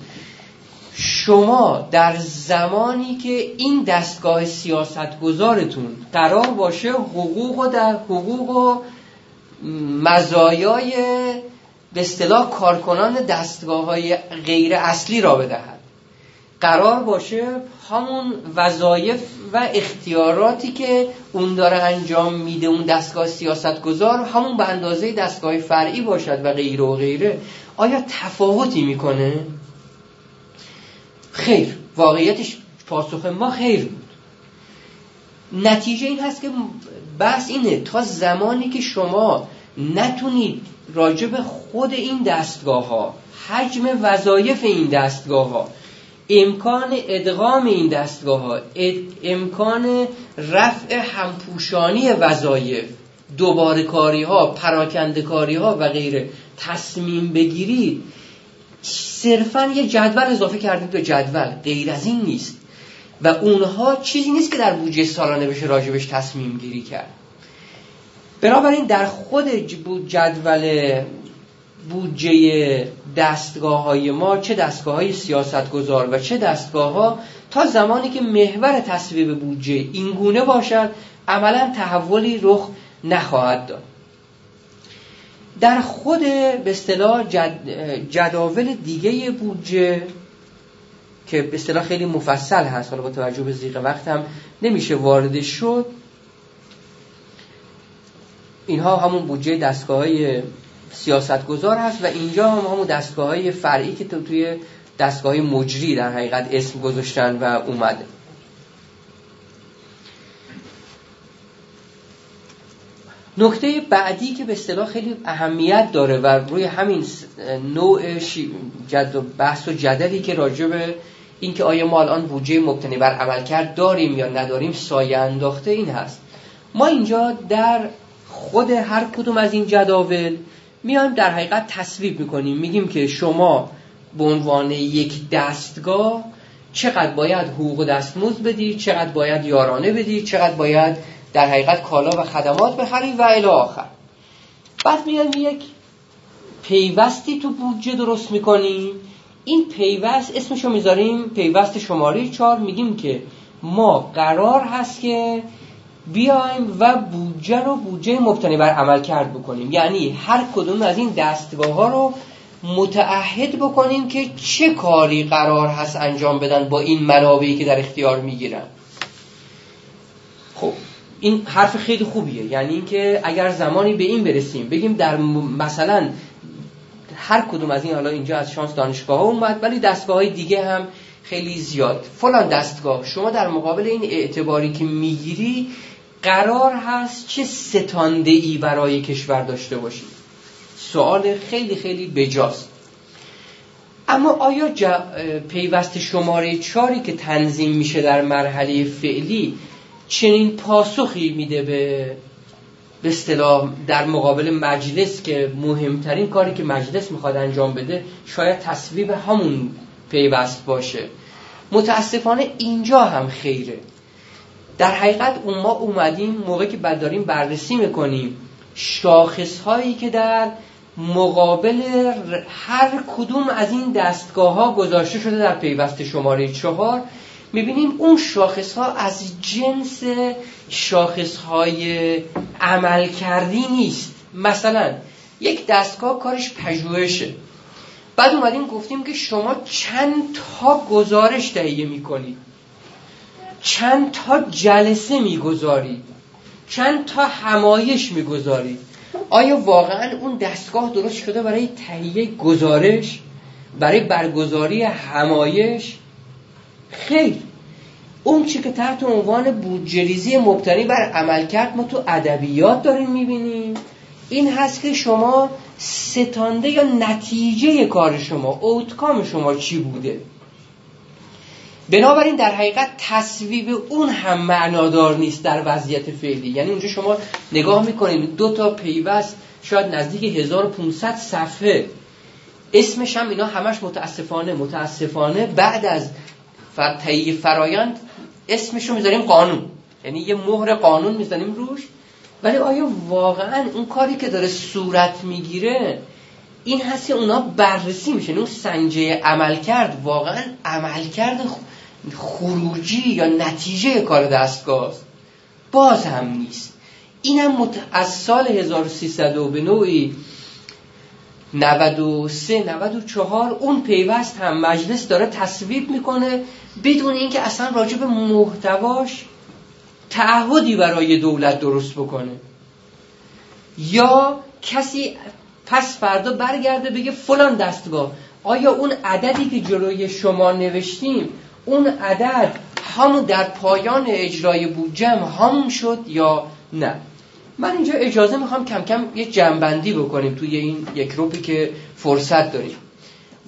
شما در زمانی که این دستگاه سیاست گذارتون قرار باشه حقوق و در حقوق و مزایای به اصطلاح کارکنان دستگاه های غیر اصلی را بدهد. قرار باشه همون وظایف و اختیاراتی که اون داره انجام میده اون دستگاه سیاست گذار همون به اندازه دستگاه فرعی باشد و غیره و غیره. آیا تفاوتی می‌کنه؟ خیر واقعیتش پاسخ ما خیر بود. نتیجه این هست که بحث اینه تا زمانی که شما نتونید راجع به خود این دستگاه ها حجم وظایف این دستگاه ها امکان ادغام این دستگاه ها امکان رفع همپوشانی وظایف دوباره کاری ها پراکنده کاری ها و غیره تصمیم بگیرید صرفا یه جدول اضافه کردید به جدول غیر از این نیست. و اونها چیزی نیست که در بودجه سالانه بشه راجبش تصمیم گیری کرد. بنابراین در خود جدول بودجه دستگاه های ما چه دستگاه های سیاست گذار و چه دستگاه ها تا زمانی که محور تصویب بودجه اینگونه باشد عملا تحولی رخ نخواهد داد. در خود به اصطلاح جد، جداول دیگه بودجه که به اصطلاح خیلی مفصل هست. حالا با توجه به زیغ وقت هم نمیشه وارد شد. اینها همون بودجه دستگاه های سیاست گذار هست و اینجا هم همون دستگاه های فرعی که توی دستگاه مجری در حقیقت اسم گذاشتن و اومده. نکته بعدی که به اصطلاح خیلی اهمیت داره و روی همین نوع جد و بحث و جدلی که راجع به اینکه آیا ما الان بودجه مبتنی بر عملکرد داریم یا نداریم سایه انداخته این هست. ما اینجا در خود هر کدوم از این جداول میایم در حقیقت تصویب می‌کنیم. میگیم که شما به عنوان یک دستگاه چقدر باید حقوق دستمزد بدی چقدر باید یارانه بدی چقدر باید در حقیقت کالا و خدمات بخری و الی آخر. بعد میایم یک پیوستی تو بودجه درست می‌کنیم. این پیوست اسمشو می‌ذاریم پیوست شماره چهار. میگیم که ما قرار هست که بیایم و بودجه رو بودجه مبتنی بر عمل کرد بکنیم. یعنی هر کدوم از این دستگاه ها رو متعهد بکنیم که چه کاری قرار هست انجام بدن با این منابعی که در اختیار می‌گیرن. خب این حرف خیلی خوبیه. یعنی اینکه اگر زمانی به این برسیم بگیم در مثلا هر کدوم از این حالا اینجا از شانس دانشگاه ها اومد ولی دستگاه های دیگه هم خیلی زیاد. فلان دستگاه. شما در مقابل این اعتباری که می‌گیری قرار هست چه ستانده ای برای کشور داشته باشید سوال خیلی خیلی بجاست. اما آیا پیوست شماره چاری که تنظیم میشه در مرحله فعلی چنین پاسخی میده به به اصطلاح در مقابل مجلس که مهمترین کاری که مجلس می‌خواد انجام بده شاید تصویب همون پیوست باشه. متاسفانه اینجا هم خیره. در حقیقت اون ما اومدیم موقع که بعد داریم بررسی می‌کنیم شاخص هایی که در مقابل هر کدوم از این دستگاه ها گذاشته شده در پیوست شماره چهار می‌بینیم اون شاخص ها از جنس شاخص های عمل کردی نیست. مثلا یک دستگاه کارش پژوهشه. بعد اومدیم گفتیم که شما چند تا گزارش تهیه می‌کنید چند تا جلسه می‌گذارید چند تا همایش می‌گذارید آیا واقعا اون دستگاه درست شده برای تهیه گزارش؟ برای برگزاری همایش؟ خیر. اون چی که تحت عنوان بودجریزی مبتنی بر عملکرد ما تو ادبیات داریم می‌بینیم. این هست که شما ستانده یا نتیجه کار شما اوتکام شما چی بوده؟ بنابراین در حقیقت تصویب اون هم معنادار نیست در وضعیت فعلی. یعنی اونجا شما نگاه می‌کنید دو تا پیوست شاید نزدیک 1500 صفحه. اسمش هم اینا همش متاسفانه متاسفانه بعد از تهیه فرایند اسمش رو می‌ذاریم قانون. یعنی یه مهر قانون می‌زنیم روش. ولی آیا واقعا اون کاری که داره صورت می‌گیره این هست که اونا بررسی میشه. اون سنجه عمل کرد واقعا عمل کرد خروجی یا نتیجه کار دستگاه. باز هم نیست. اینم مت... از سال 1300 به نوعی 93 94 اون پیوست هم مجلس داره تصویب می‌کنه بدون اینکه اصلا راجع به محتواش تعهدی برای دولت درست بکنه. یا کسی پس فردا برگرده بگه فلان دستگاه آیا اون عددی که جلوی شما نوشتیم اون عدد همون در پایان اجرای بودجم همون شد یا نه؟ من اینجا اجازه می‌خوام کم کم یه جنبندی بکنیم توی این یک روپی که فرصت داریم.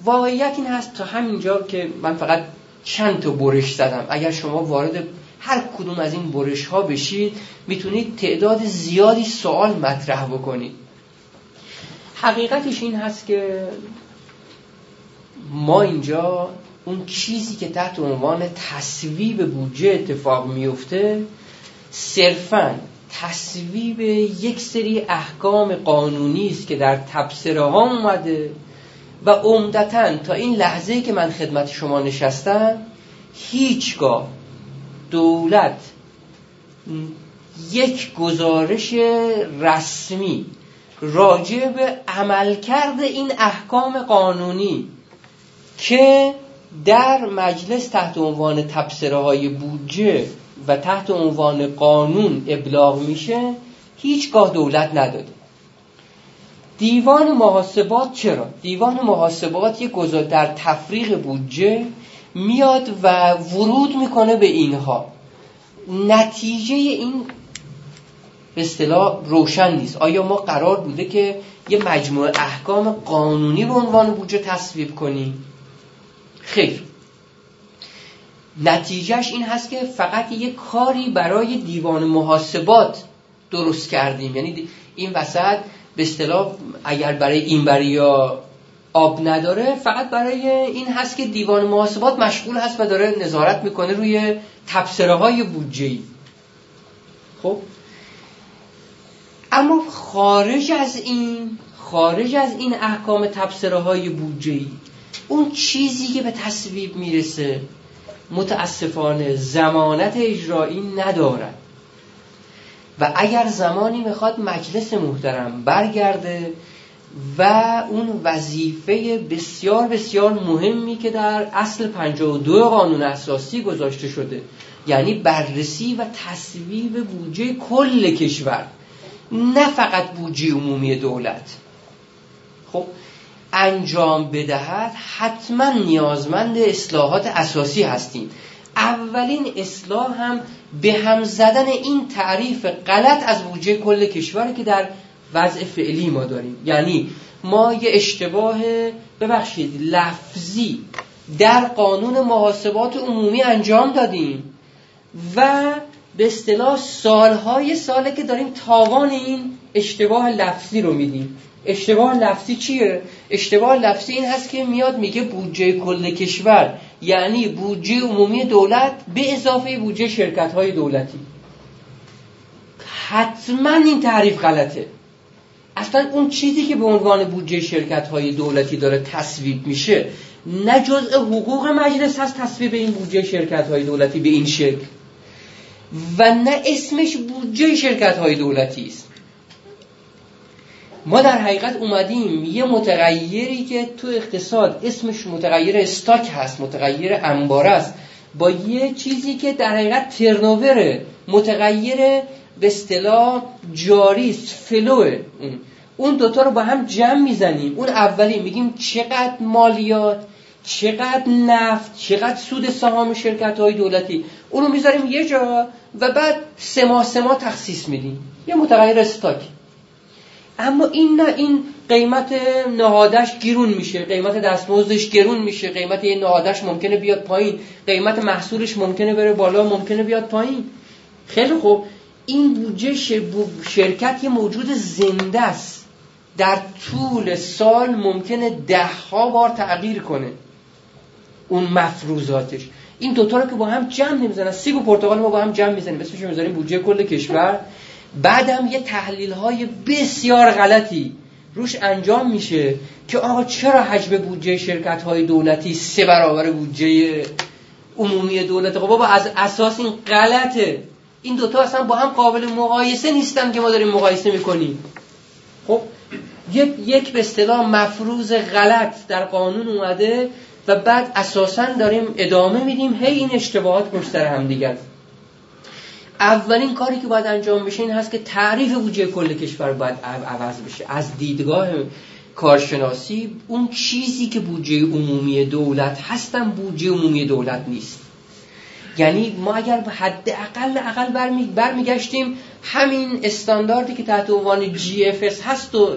واقعیت این هست تا همینجا که من فقط چند تا برش زدم. اگر شما وارد هر کدوم از این برش ها بشید می‌تونید تعداد زیادی سوال مطرح بکنید. حقیقتش این هست که ما اینجا اون چیزی که تحت عنوان تصویب بودجه اتفاق میفته صرفا تصویب یک سری احکام قانونی است که در تبصره ها اومده و عمدتا تا این لحظه که من خدمت شما نشستم هیچگاه دولت یک گزارش رسمی راجع به عملکرد این احکام قانونی که در مجلس تحت عنوان تبصره های بودجه و تحت عنوان قانون ابلاغ میشه هیچگاه دولت نداده. دیوان محاسبات چرا؟ دیوان محاسبات یک گذار در تفریق بودجه میاد و ورود می‌کنه به اینها. نتیجه این به اصطلاح روشن نیست. آیا ما قرار بوده که یه مجموعه احکام قانونی به عنوان بودجه تصویب کنیم؟ خیر. نتیجهش این هست که فقط یه کاری برای دیوان محاسبات درست کردیم. یعنی این وسط به اصطلاح اگر برای این برای آب نداره فقط برای این هست که دیوان محاسبات مشغول هست و داره نظارت می‌کنه روی تبصره های بودجه خب؟ اما خارج از این خارج از این احکام تبصره های بودجه اون چیزی که به تصویب می‌رسه متاسفانه زمانت اجرایی ندارد. و اگر زمانی می‌خواد مجلس محترم برگرده و اون وظیفه بسیار بسیار مهمی که در اصل 52 قانون اساسی گذاشته شده یعنی بررسی و تصویب بودجه کل کشور نه فقط بودجه عمومی دولت. خب انجام بدهد حتما نیازمند اصلاحات اساسی هستیم. اولین اصلاح هم به هم زدن این تعریف غلط از بودجه کل کشور که در وضع فعلی ما داریم. یعنی ما یه اشتباه ببخشید لفظی در قانون محاسبات عمومی انجام دادیم و به اصطلاح سالهای ساله که داریم تاوان این اشتباه لفظی رو میدیم. اشتباه لفظی چیه؟ اشتباه لفظی این هست که میاد میگه بودجه کل کشور. یعنی بودجه عمومی دولت به اضافه بودجه شرکت های دولتی. حتما این تعریف غلطه. اصلا اون چیزی که به عنوان بودجه شرکت های دولتی داره تصویب میشه نه جزء حقوق مجلس هست تصویب این بودجه شرکت های دولتی به این شکل. و نه اسمش بودجه شرکت های دولتی است. ما در حقیقت اومدیم یه متغیری که تو اقتصاد اسمش متغیر استاک هست متغیر انبار است. با یه چیزی که در حقیقت ترنووره متغیر به اصطلاح جاری فلوه. اون اون دوتا رو با هم جمع می‌زنیم. اون اولی میگیم چقدر مالیات چقدر نفت چقدر سود سهام شرکت های دولتی. اونو می‌ذاریم یه جا و بعد سه ماه سه ماه تخصیص میدیم. یه متغیر استاک. اما این نه این قیمت نهادش گرون میشه قیمت دستمزدش گرون میشه قیمت یه نهادش ممکنه بیاد پایین قیمت محصولش ممکنه بره بالا ممکنه بیاد پایین. خیلی خوب. این بودجه شرکت یه موجود زنده است. در طول سال ممکنه ده ها بار تغییر کنه. اون مفروضاتش. این دوتا رو که با هم جمع نمی‌زنن. سیب و پرتقال ما با هم جمع می‌زنیم. اسمش می‌ذاریم بودجه کل کشور. بعدم یه تحلیل های بسیار غلطی روش انجام میشه که آقا چرا حجم بودجه شرکت های دولتی سه برابر بودجه عمومی دولت؟ خب بابا از اساس این غلطه. این دوتا اصلا با هم قابل مقایسه نیستن که ما داریم مقایسه می‌کنیم. خب یک یک به اصطلاح مفروض غلط در قانون اومده و بعد اساسا داریم ادامه میدیم. هی این اشتباهات پشت هم دیگر اولین کاری که باید انجام بشه این هست که تعریف بودجه کل کشور باید عوض بشه. از دیدگاه کارشناسی اون چیزی که بودجه عمومی دولت هستن بودجه عمومی دولت نیست. یعنی ما اگر به حد اقل اقل برمیگشتیم همین استانداردی که تحت عنوان GFS هست و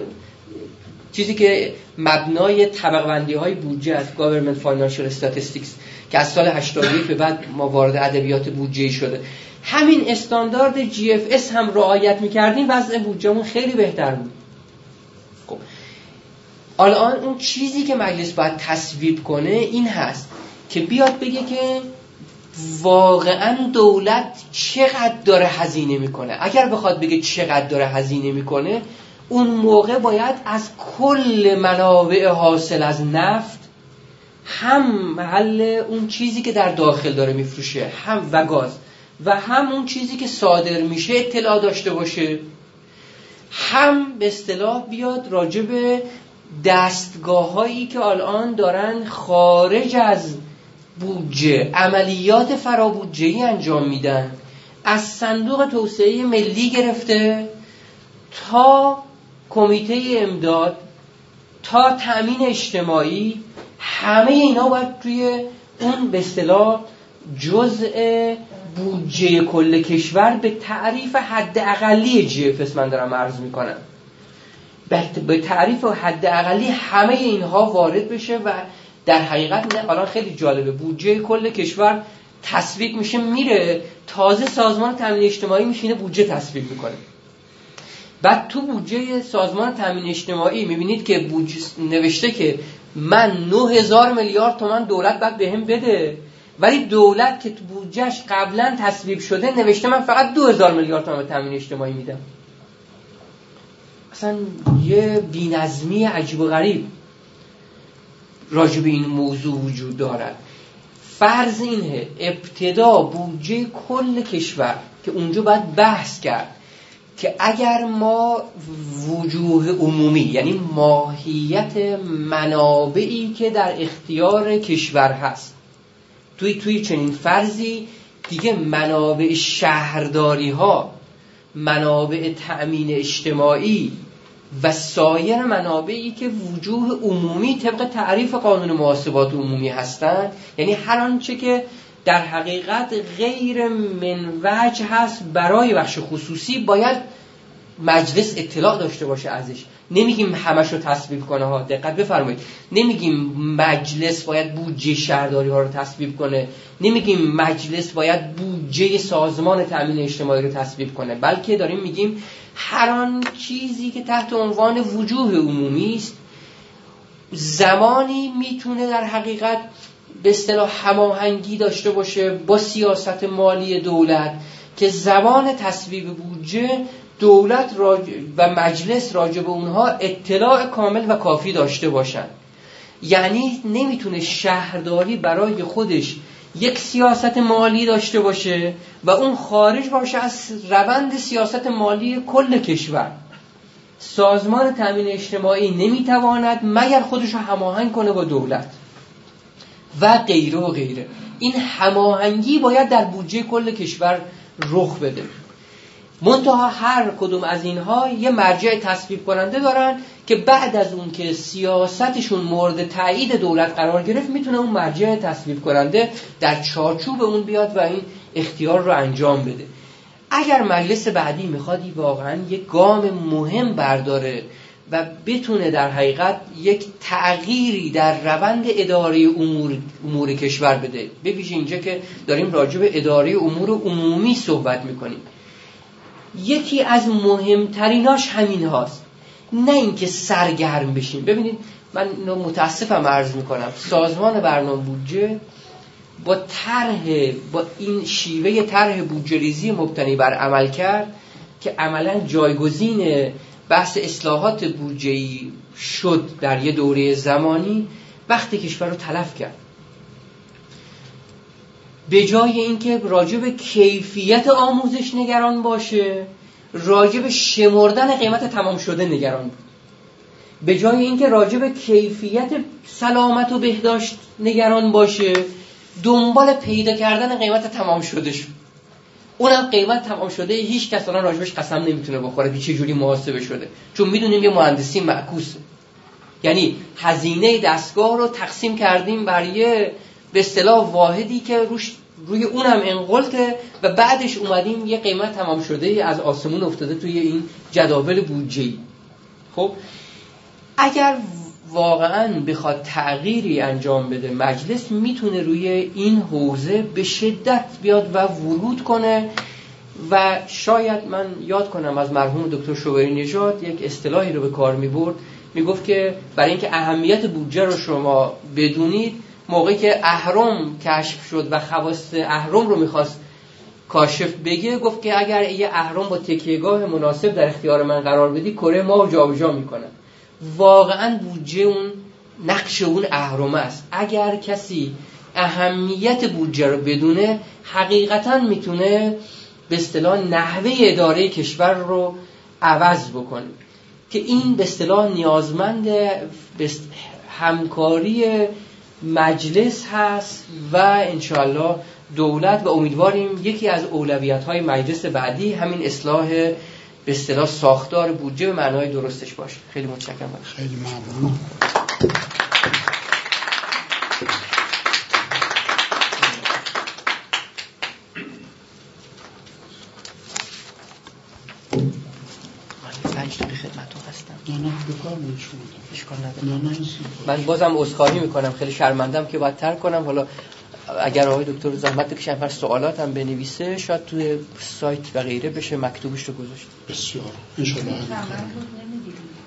چیزی که مبنای طبق بندی های بودجه از Government Financial Statistics که از سال 81 به بعد ما وارد ادبیات بودجه شده. همین استاندارد GFS هم رعایت می‌کردیم وضع بودجهمون خیلی بهتر بود. خب. الان اون چیزی که مجلس باید تصویب کنه این هست که بیاد بگه که واقعا دولت چقدر داره هزینه می‌کنه. اگر بخواد بگه چقدر داره هزینه می‌کنه اون موقع باید از کل منابع حاصل از نفت هم محل اون چیزی که در داخل داره میفروشه هم و گاز. و هم اون چیزی که صادر میشه اطلاع داشته باشه. هم به اصطلاح بیاد راجع به دستگاه هایی که الان دارن خارج از بودجه عملیات فرابودجه انجام میدن. از صندوق توسعه ملی گرفته تا کمیته امداد تا تأمین اجتماعی همه اینا باید توی اون به اصطلاح جزء بودجه کل کشور به تعریف حد اقلی جی من دارم عرض می‌کنم. به تعریف حد اقلی همه اینها وارد بشه و در حقیقت نه الان خیلی جالبه. بودجه کل کشور تصویب میشه میره. تازه سازمان تامین اجتماعی میشینه بودجه تصویب می‌کنه. بعد تو بودجه سازمان تامین اجتماعی می‌بینید که بودجه نوشته که من 9000 میلیارد تومن دولت باید بهم بده. ولی دولت که تو بودجهش قبلا تصویب شده نوشته من فقط 2000 میلیارد تومن به تامین اجتماعی میدم. اصلا یه بینظمی عجیب و غریب راجب این موضوع وجود دارد. فرض اینه ابتدا بودجه کل کشور که اونجا باید بحث کرد که اگر ما وجوه عمومی یعنی ماهیت منابعی که در اختیار کشور هست توی توی چنین فرضی دیگه منابع شهرداری ها منابع تأمین اجتماعی و سایر منابعی که وجوه عمومی طبق تعریف قانون محاسبات عمومی هستند یعنی هر آنچه که در حقیقت غیر من وجه هست برای بخش خصوصی باید مجلس اطلاع داشته باشه ازش. نمیگیم همش رو تصویب کنه ها. دقت بفرمایید. نمیگیم مجلس باید بودجه شهرداری ها رو تصویب کنه. نمیگیم مجلس باید بودجه سازمان تامین اجتماعی رو تصویب کنه. بلکه داریم میگیم هر آن چیزی که تحت عنوان وجوه عمومی است زمانی می‌تونه در حقیقت به اصطلاح هماهنگی داشته باشه با سیاست مالی دولت که زمان تصویب بودجه دولت و مجلس راجع به اونها اطلاع کامل و کافی داشته باشند یعنی نمی‌تونه شهرداری برای خودش یک سیاست مالی داشته باشه و اون خارج باشه از روند سیاست مالی کل کشور. سازمان تامین اجتماعی نمی‌تواند مگر خودش رو هماهنگ کنه با دولت. و غیره و غیره. این هماهنگی باید در بودجه کل کشور رخ بده. منتها هر کدوم از اینها یه مرجع تصویب کننده دارن که بعد از اون که سیاستشون مورد تایید دولت قرار گرفت می‌تونه اون مرجع تصویب کننده در چارچوب اون بیاد و این اختیار رو انجام بده. اگر مجلس بعدی میخوادی واقعا یک گام مهم برداره و بتونه در حقیقت یک تغییری در روند اداره امور, امور کشور بده. ببینید اینجا که داریم راجع به اداره امور عمومی صحبت می‌کنیم. یکی از مهمتریناش همین هاست. نه اینکه سرگرم بشیم. ببینید من متاسفم عرض می‌کنم. سازمان برنامه بودجه با طرح با این شیوه طرح بودجه ریزی مبتنی بر عمل کرد که عملا جایگزین بحث اصلاحات بودجه‌ای شد در یه دوره زمانی وقتی کشور رو تلف کرد. به جای اینکه راجع به کیفیت آموزش نگران باشه راجع به شمردن قیمت تمام شده نگران بود. به جای اینکه راجع به کیفیت سلامت و بهداشت نگران باشه دنبال پیدا کردن قیمت تمام شده شد. اونم قیمت تمام شده هیچ کس الان راجبش قسم نمی‌تونه بخوره چه جوری محاسبه شده. چون می‌دونیم یه مهندسی معکوسه. یعنی هزینه دستگاه رو تقسیم کردیم بر یه به اصطلاح واحدی که روش روی اونم انقلته و بعدش اومدیم یه قیمت تمام شده از آسمون افتاده توی این جداول بودجه خب اگر واقعا بخواد تغییری انجام بده مجلس می‌تونه روی این حوزه به شدت بیاد و ورود کنه و شاید من یاد کنم از مرحوم دکتر شوبری نژاد یک اصطلاحی رو به کار می‌برد. می‌گفت که برای اینکه اهمیت بودجه رو شما بدونید موقعی که اهرم کشف شد و خواست اهرم رو می‌خواست کاشف بگه گفت که اگر یه اهرم با تکیهگاه مناسب در اختیار من قرار بدی کره ما جابجا می‌کنه واقعا بودجه اون نقش اون اهرم است. اگر کسی اهمیت بودجه رو بدونه حقیقتا می‌تونه به اصطلاح نحوه اداره کشور رو عوض بکنه. که این به اصطلاح نیازمند همکاری مجلس هست و انشاءالله دولت و امیدواریم یکی از اولویت های مجلس بعدی همین اصلاح به اصطلاح ساختار بودجه به معنای درستش باشه. خیلی متشکرم. خیلی ممنون. من بازم عذرخواهی می‌کنم خیلی شرمندم که باید ترک کنم. حالا اگر آقای دکتر زحمت بکشن پر سوالات هم بنویسه شاید توی سایت و غیره بشه مکتوبش رو گذاشت بسیار.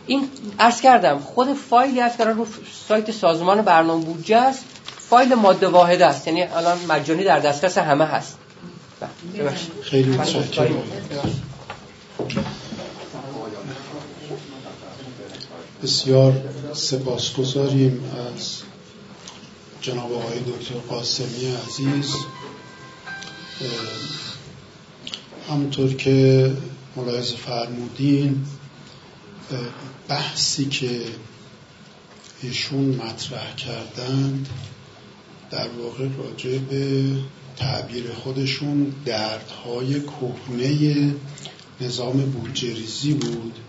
این عرض کردم خود فایلی هست که رو سایت سازمان برنامه بودجه است. فایل ماده واحده است یعنی الان مجانی در دسترس همه هست. بله، خیلی متشکرم. بسیار سپاسگزاریم از جناب آقای دکتر قاسمی عزیز. همونطور که ملاحظه فرمودین بحثی که ایشون مطرح کردند در واقع راجع به تعبیر خودشون دردهای کهنه نظام بودجریزی بود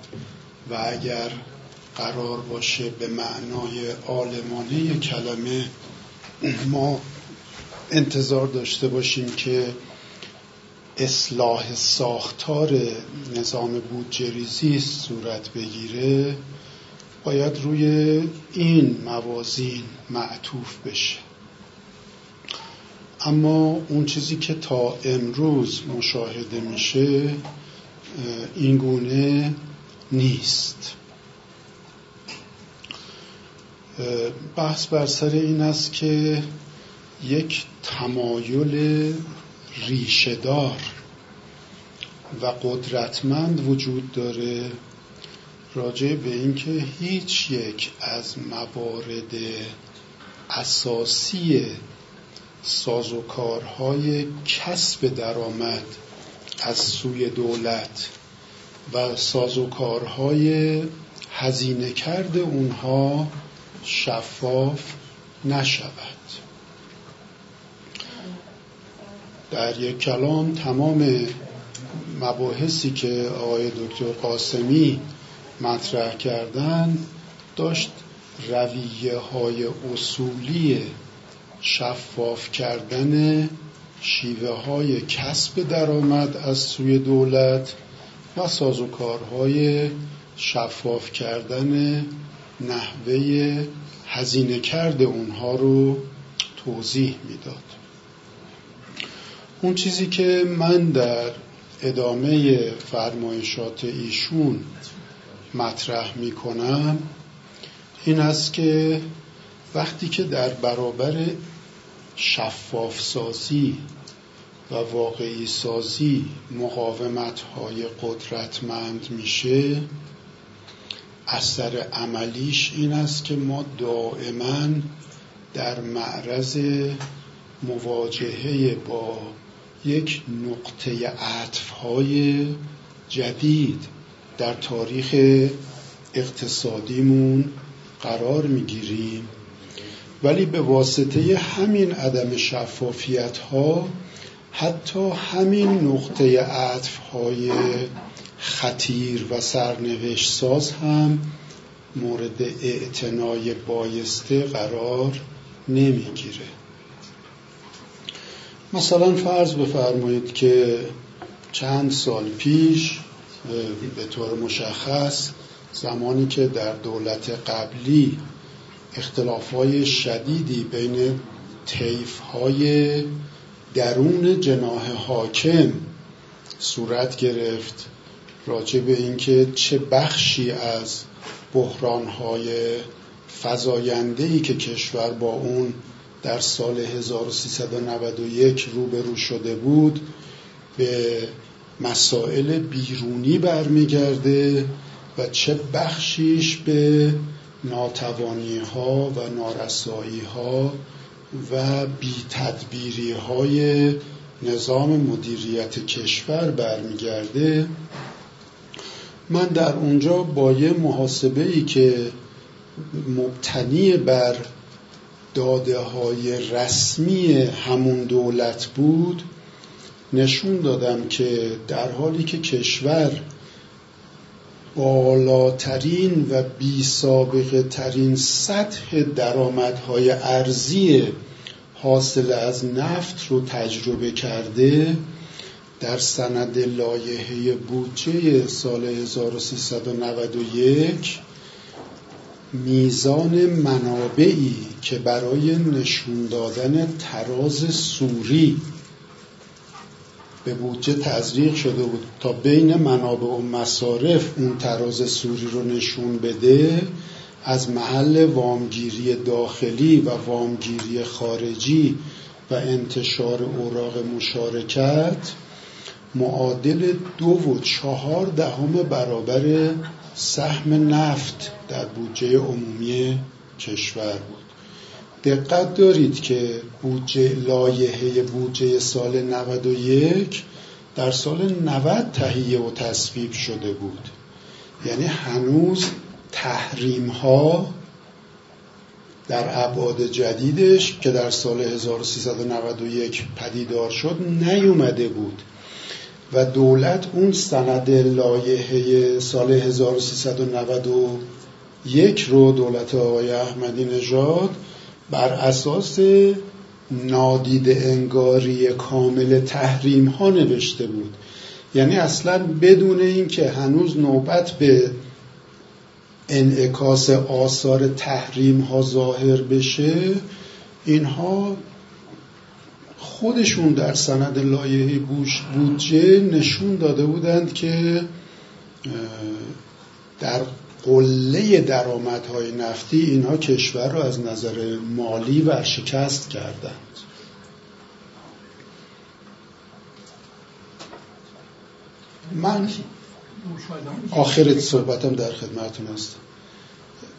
و اگر قرار باشه به معنای آلمانه کلمه ما انتظار داشته باشیم که اصلاح ساختار نظام بودجریزی صورت بگیره باید روی این موازین معطوف بشه. اما اون چیزی که تا امروز مشاهده میشه این گونه نیست. بحث بر سر این است که یک تمایل ریشهدار و قدرتمند وجود داره راجع به اینکه هیچ یک از موارد اساسی سازوکارهای کسب درآمد از سوی دولت و سازوکارهای هزینه کرد اونها شفاف نشود. در یک کلام تمام مباحثی که آقای دکتر قاسمی مطرح کردن داشت رویه های اصولی شفاف کردن شیوه های کسب درآمد از سوی دولت و سازوکارهای شفاف کردن نحوه هزینه کرد اونها رو توضیح می‌داد. اون چیزی که من در ادامه فرمایشات ایشون مطرح می‌کنم این است که وقتی که در برابر شفاف سازی و واقعی سازی مقاومت های قدرتمند میشه اثر عملیش این است که ما دائما در معرض مواجهه با یک نقطه عطف های جدید در تاریخ اقتصادیمون قرار می‌گیریم. ولی به واسطه همین عدم شفافیت ها حتی همین نقطه عطف های خطیر و سرنوشت ساز هم مورد اعتنای بایسته قرار نمی‌گیره. مثلا فرض بفرمایید که چند سال پیش به طور مشخص زمانی که در دولت قبلی اختلافهای شدیدی بین های درون جناح حاکم صورت گرفت راجع به اینکه چه بخشی از بحرانهای فضایندهی که کشور با اون در سال 1391 روبرو شده بود به مسائل بیرونی برمیگرده و چه بخشیش به ناتوانی ها و نارسایی ها و بی تدبیری های نظام مدیریت کشور برمیگرده. من در اونجا با یه محاسبه ای که مبتنی بر داده های رسمی همون دولت بود نشون دادم که در حالی که کشور بالاترین و بی سابقه ترین سطح درآمدهای ارزی حاصل از نفت رو تجربه کرده در سند لایحه بودجه سال 1391 میزان منابعی که برای نشون دادن تراز سوری به بودجه تزریق شده بود تا بین منابع و مصارف اون تراز سوری رو نشون بده از محل وامگیری داخلی و وامگیری خارجی و انتشار اوراق مشارکت معادل دو و چهار دهم برابر سهم نفت در بودجه عمومی کشور بود. دقت دارید که بودجه لایحه بودجه سال 91 در سال 90 تهیه و تصویب شده بود. یعنی هنوز تحریم ها در ابعاد جدیدش که در سال 1391 پدیدار شد نیومده بود. و دولت اون سند لایحه سال 1391 رو دولت آقای احمدی نژاد بر اساس نادید انگاری کامل تحریم ها نوشته بود. یعنی اصلا بدون اینکه هنوز نوبت به انعکاس آثار تحریم ها ظاهر بشه اینها خودشون در سند لایحه بودجه نشون داده بودند که در قله درآمدهای نفتی اینها کشور رو از نظر مالی ورشکست کردند. من آخر صحبتم در خدمتتون هستم.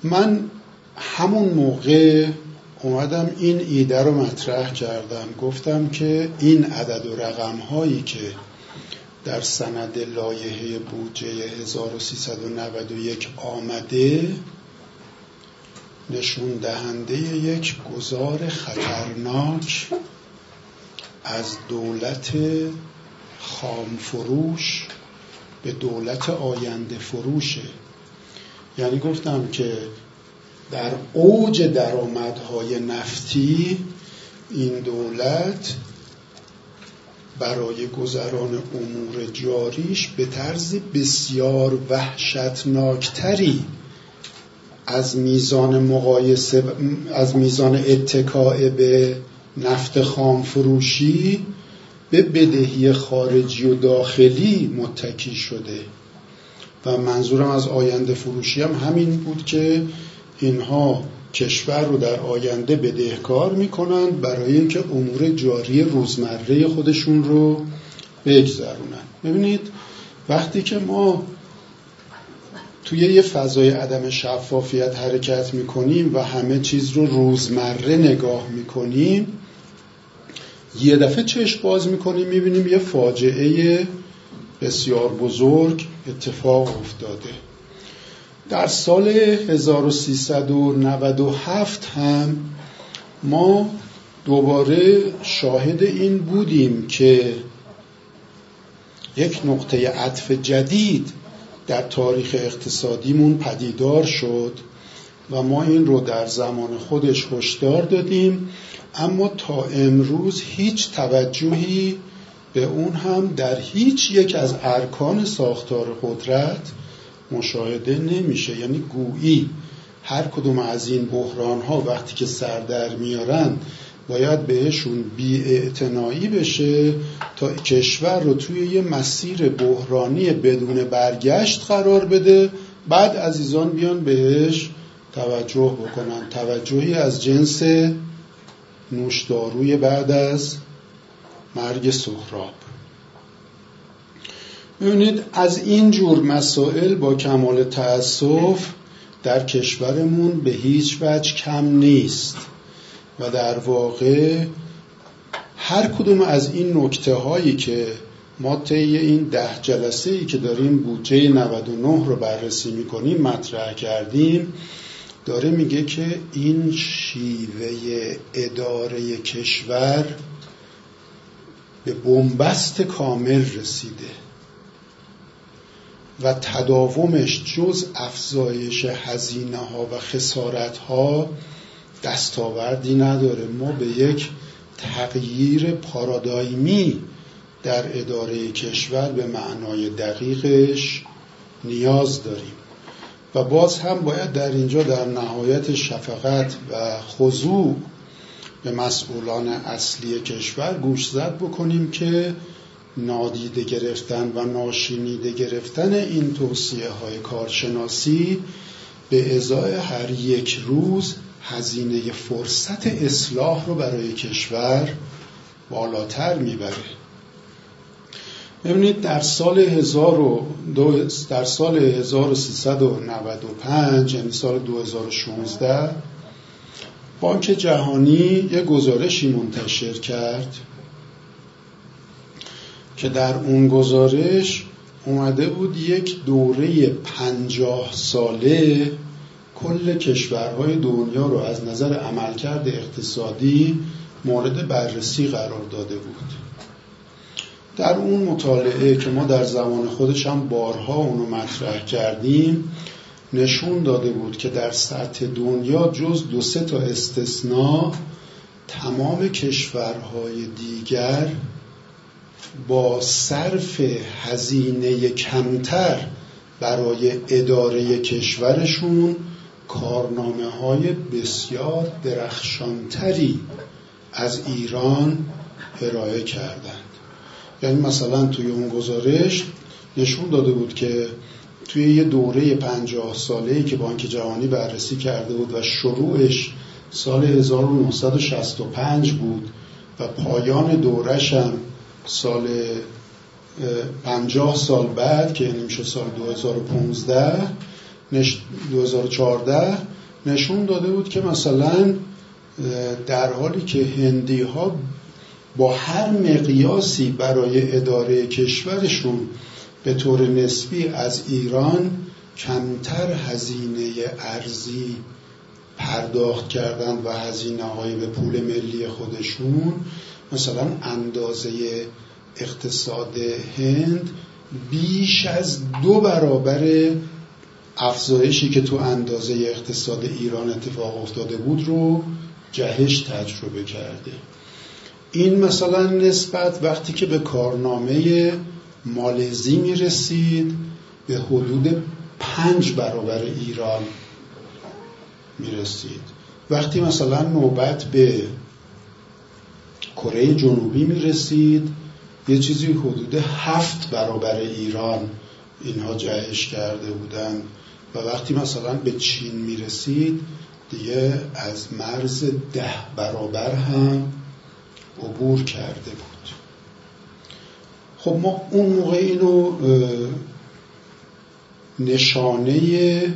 من همون موقع اومدم این ایده رو مطرح کردم. گفتم که این عدد و رقم هایی که در سند لایحه بودجه 1391 آمده نشون دهنده یک گذار خطرناک از دولت خامفروش به دولت آینده فروشه. یعنی گفتم که در اوج درآمدهای نفتی این دولت برای گذران امور جاریش به طرز بسیار وحشتناکتری از میزان مقایسه از میزان اتکاع به نفت خام فروشی به بدهی خارجی و داخلی متکی شده. و منظورم از آینده فروشی هم همین بود که اینها کشور رو در آینده بدهکار می‌کنند برای اینکه امور جاری روزمره خودشون رو بگذرونن. ببینید وقتی که ما توی یه فضای عدم شفافیت حرکت می‌کنیم و همه چیز رو روزمره نگاه می‌کنیم یه دفعه چشم باز می‌کنیم می‌بینیم یه فاجعه بسیار بزرگ اتفاق افتاده. در سال 1397 هم ما دوباره شاهد این بودیم که یک نقطه عطف جدید در تاریخ اقتصادیمون پدیدار شد و ما این رو در زمان خودش هشدار دادیم اما تا امروز هیچ توجهی به اون هم در هیچ یک از ارکان ساختار قدرت مشاهده نمیشه. یعنی گویی هر کدوم از این بحران ها وقتی که سر در میارن باید بهشون بی بشه تا کشور رو توی یه مسیر بحرانی بدون برگشت قرار بده. بعد عزیزان بیان بهش توجه بکنن. توجهی از جنس نوشداروی بعد از مرگ سهراب. ببینید از این جور مسائل با کمال تأسف در کشورمون به هیچ وجه کم نیست و در واقع هر کدوم از این نکته هایی که ما طی این ده جلسه ای که داریم بودجه 99 رو بررسی می‌کنیم مطرح کردیم داره میگه که این شیوه اداره کشور به بنبست کامل رسیده. و تداومش جز افزایش هزینه ها و خسارت ها دستاوردی نداره. ما به یک تغییر پارادایمی در اداره کشور به معنای دقیقش نیاز داریم. و باز هم باید در اینجا در نهایت شفقت و خضوع به مسئولان اصلی کشور گوش زد بکنیم که نادیده گرفتن و ناشینیده گرفتن این توصیه های کارشناسی به ازای هر یک روز هزینه فرصت اصلاح رو برای کشور بالاتر می‌بره. ببینید در سال در سال 1395 یعنی سال 2016 بانک جهانی یه گزارشی منتشر کرد که در اون گزارش اومده بود یک دوره پنجاه ساله کل کشورهای دنیا رو از نظر عملکرد اقتصادی مورد بررسی قرار داده بود. در اون مطالعه که ما در زمان خودش هم بارها اونو مطرح کردیم نشون داده بود که در سطح دنیا جز دو سه تا استثناء تمام کشورهای دیگر با صرف هزینه کمتر برای اداره کشورشون کارنامه های بسیار درخشانتری از ایران ارائه کردند. یعنی مثلا توی اون گزارش نشون داده بود که توی یه دوره پنجاه ساله که بانک جهانی بررسی کرده بود و شروعش سال 1965 بود و پایان دورش هم سال پنجاه سال بعد که یعنی میشه سال 2015 2014 نشون داده بود که مثلا در حالی که هندی ها با هر مقیاسی برای اداره کشورشون به طور نسبی از ایران کمتر هزینه ارزی پرداخت کردن و هزینه های به پول ملی خودشون مثلا اندازه اقتصاد هند بیش از دو برابر افزایشی که تو اندازه اقتصاد ایران اتفاق افتاده بود رو جهش تجربه کرده. این مثلا نسبت وقتی که به کارنامه مالزی می رسید به حدود پنج برابر ایران می رسید وقتی مثلا نوبت به کره جنوبی می رسید یه چیزی حدود هفت برابر ایران اینها جهش کرده بودند. و وقتی مثلا به چین می رسید دیگه از مرز ده برابر هم عبور کرده بود. خب ما اون موقع اینو نشانه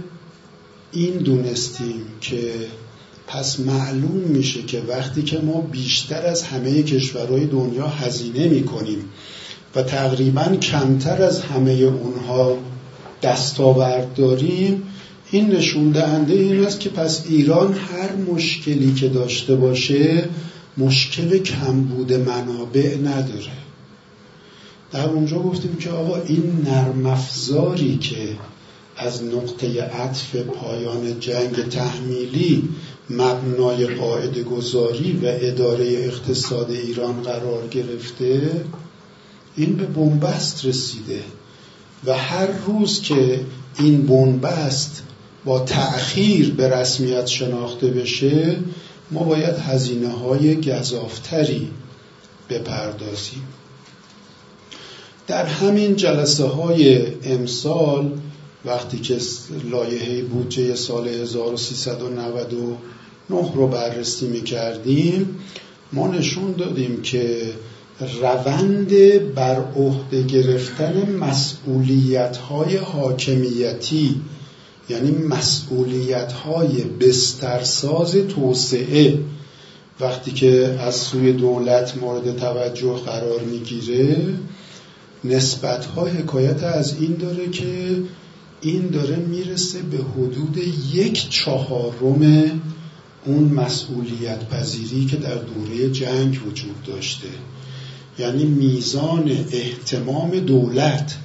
این دونستیم که پس معلوم میشه که وقتی که ما بیشتر از همه کشورهای دنیا هزینه می‌کنیم و تقریبا کمتر از همه اونها دستاورد داریم این نشون دهنده این است که پس ایران هر مشکلی که داشته باشه مشکل کمبود منابع نداره. در اونجا گفتیم که آقا این نرم که از نقطه عطف پایان جنگ تحمیلی مبنای قاعده گذاری و اداره اقتصاد ایران قرار گرفته این به بنبست رسیده و هر روز که این بنبست با تأخیر به رسمیت شناخته بشه ما باید هزینه های گذافتری بپردازیم. در همین جلسه های امسال وقتی که لایحه بودجه سال 1399 رو بررسی می کردیم ما نشون دادیم که روند بر عهده گرفتن مسئولیت های حاکمیتی یعنی مسئولیت های بسترساز توسعه وقتی که از سوی دولت مورد توجه قرار می‌گیره نسبت ها حکایت از این داره که این داره می‌رسه به حدود یک چهارم اون مسئولیت پذیری که در دوره جنگ وجود داشته. یعنی میزان احتمام دولت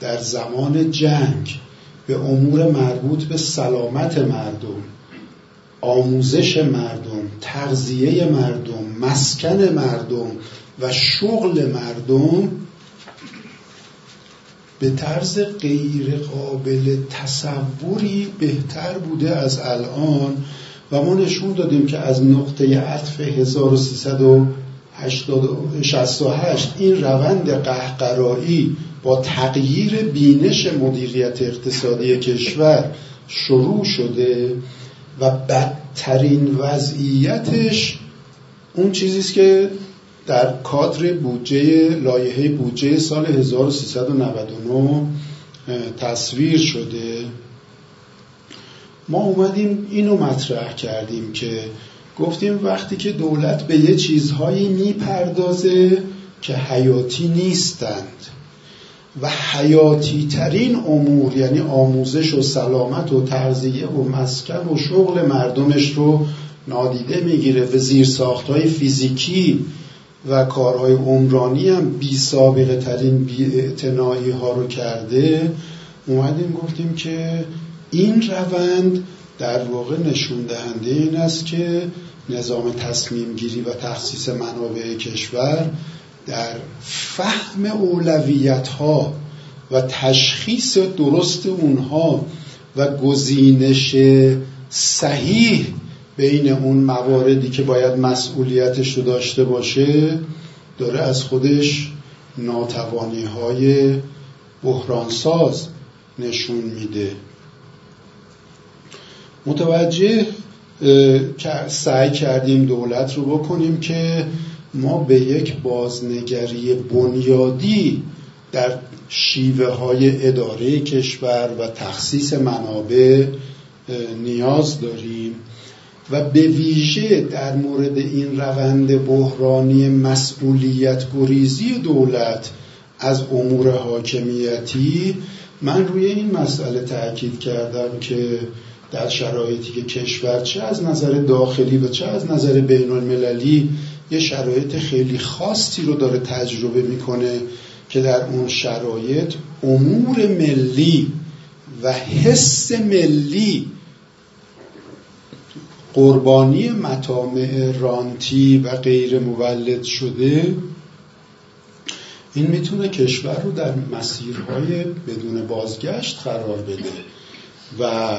در زمان جنگ به امور مربوط به سلامت مردم آموزش مردم تغذیه مردم مسکن مردم و شغل مردم به طرز غیر قابل تصوری بهتر بوده از الان. و ما نشون دادیم که از نقطه عطف 1368 این روند قهقرایی با تغییر بینش مدیریت اقتصادی کشور شروع شده و بدترین وضعیتش اون چیزی است که در کادر بودجه لایحه بودجه سال 1399 تصویر شده. ما اومدیم اینو مطرح کردیم که گفتیم وقتی که دولت به یه چیزهایی می‌پردازه که حیاتی نیستند. و حیاتی ترین امور یعنی آموزش و سلامت و تغذیه و مسکن و شغل مردمش رو نادیده می‌گیره. و زیر های فیزیکی و کارهای عمرانی هم بی سابقه ترین بی ها رو کرده. اومدیم گفتیم که این روند در واقع نشون دهنده این است که نظام تصمیم گیری و تخصیص منابع کشور در فهم اولویت ها و تشخیص درست اونها و گزینش صحیح بین اون مواردی که باید مسئولیتش رو داشته باشه داره از خودش ناتوانی های بحرانساز نشون میده. متوجه سعی کردیم دولت رو بکنیم که ما به یک بازنگری بنیادی در شیوه های اداره کشور و تخصیص منابع نیاز داریم و به ویژه در مورد این روند بحرانی مسئولیت گریزی دولت از امور حاکمیتی من روی این مسئله تاکید کردم که در شرایطی که کشور چه از نظر داخلی و چه از نظر بین المللی یه شرایط خیلی خاصی رو داره تجربه می‌کنه که در اون شرایط امور ملی و حس ملی قربانی مطامع رانتی و غیر مولد شده این می‌تونه کشور رو در مسیرهای بدون بازگشت قرار بده و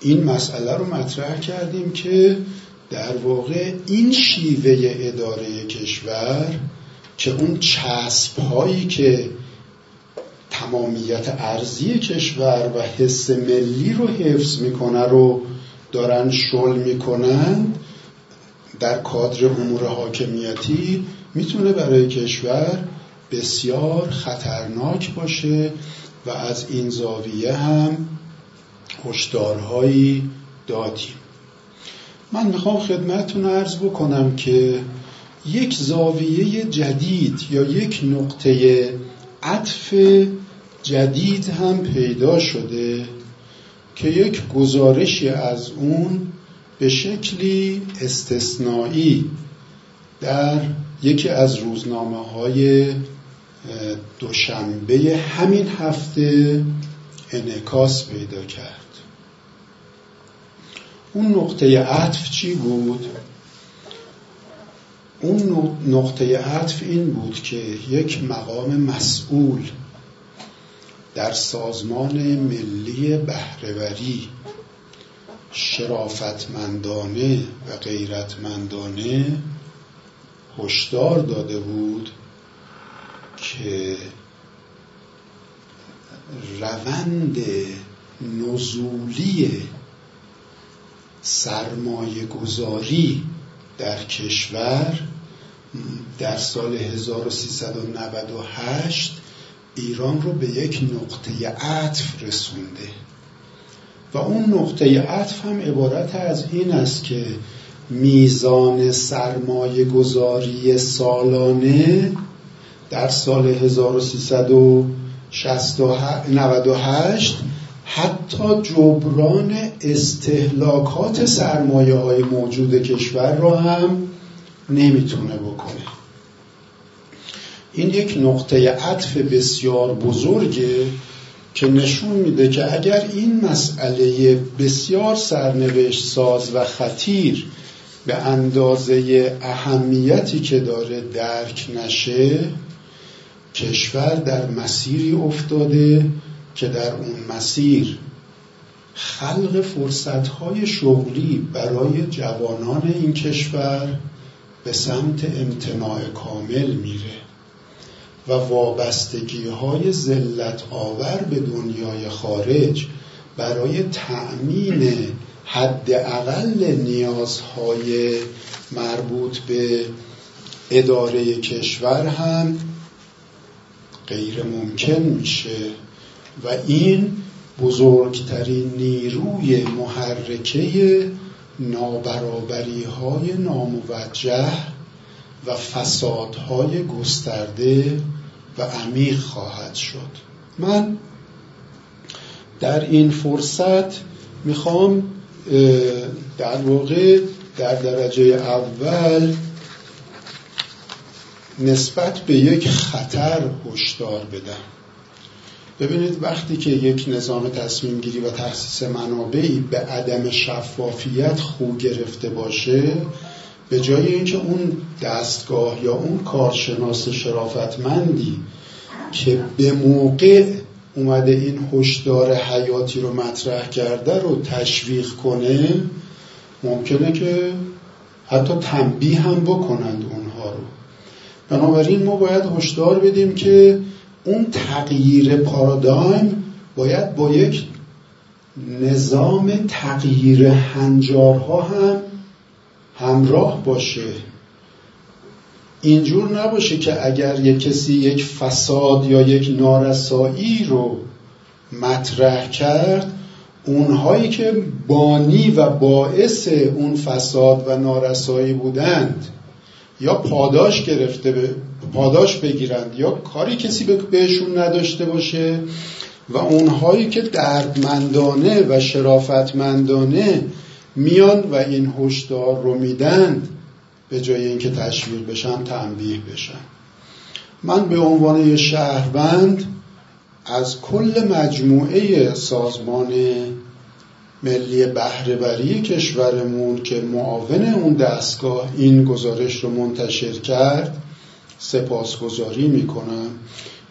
این مسئله رو مطرح کردیم که در واقع این شیوه اداره کشور که اون چسب هایی که تمامیت ارزی کشور و حس ملی رو حفظ می‌کنه رو دارن شل می‌کنن در کادر امور حاکمیتی می‌تونه برای کشور بسیار خطرناک باشه و از این زاویه هم هشدارهایی دادیم من می‌خوام خدمتتون ارز بکنم که یک زاویه جدید یا یک نقطه عطف جدید هم پیدا شده که یک گزارشی از اون به شکلی استثنایی در یکی از روزنامه های دوشنبه همین هفته انعکاس پیدا کرد. اون نقطه عطف چی بود؟ اون نقطه عطف این بود که یک مقام مسئول در سازمان ملی بهرهوری شرافتمندانه و غیرتمندانه هشدار داده بود که روند نزولی سرمایه گذاری در کشور در سال 1398 ایران رو به یک نقطه عطف رسونده. و اون نقطه عطف هم عبارت از این است که میزان سرمایه گذاری سالانه در سال 1398 حتی جبران استهلاکات سرمایه های موجود کشور را هم نمی‌تونه بکنه. این یک نقطه عطف بسیار بزرگه که نشون میده که اگر این مسئله بسیار سرنوشت ساز و خطیر به اندازه اهمیتی که داره درک نشه کشور در مسیری افتاده که در اون مسیر خلق فرصتهای شغلی برای جوانان این کشور به سمت امتناع کامل میره و وابستگی های زلت آور به دنیای خارج برای تأمین حداقل نیازهای مربوط به اداره کشور هم غیر ممکن میشه. و این بزرگترین نیروی محرکه نابرابری های ناموجه و فسادهای گسترده و عمیق خواهد شد. من در این فرصت می‌خوام در واقع در درجه اول نسبت به یک خطر هشدار بدم. ببینید وقتی که یک نظام تصمیم گیری و تخصیص منابعی به عدم شفافیت خو گرفته باشه به جای اینکه اون دستگاه یا اون کارشناس شرافتمندی که به موقع اومده این هشدار حیاتی رو مطرح کرده رو تشویق کنه ممکنه که حتی تنبیه هم بکنند اونها رو. بنابراین ما باید هشدار بدیم که اون تغییر پارادایم باید با یک نظام تغییر هنجارها هم همراه باشه. اینجور نباشه که اگر یک کسی یک فساد یا یک نارسایی رو مطرح کرد اونهایی که بانی و باعث اون فساد و نارسایی بودند یا پاداش گرفته پاداش بگیرند یا کاری کسی بهشون نداشته باشه و اونهایی که دردمندانه و شرافتمندانه میان و این هشدار رو میدن به جای اینکه تشویق بشن تنبیه بشن. من به عنوان شهروند از کل مجموعه سازمان ملی بهرهوری کشورمون که معاون اون دستگاه این گزارش رو منتشر کرد سپاسگزاری می‌کنم.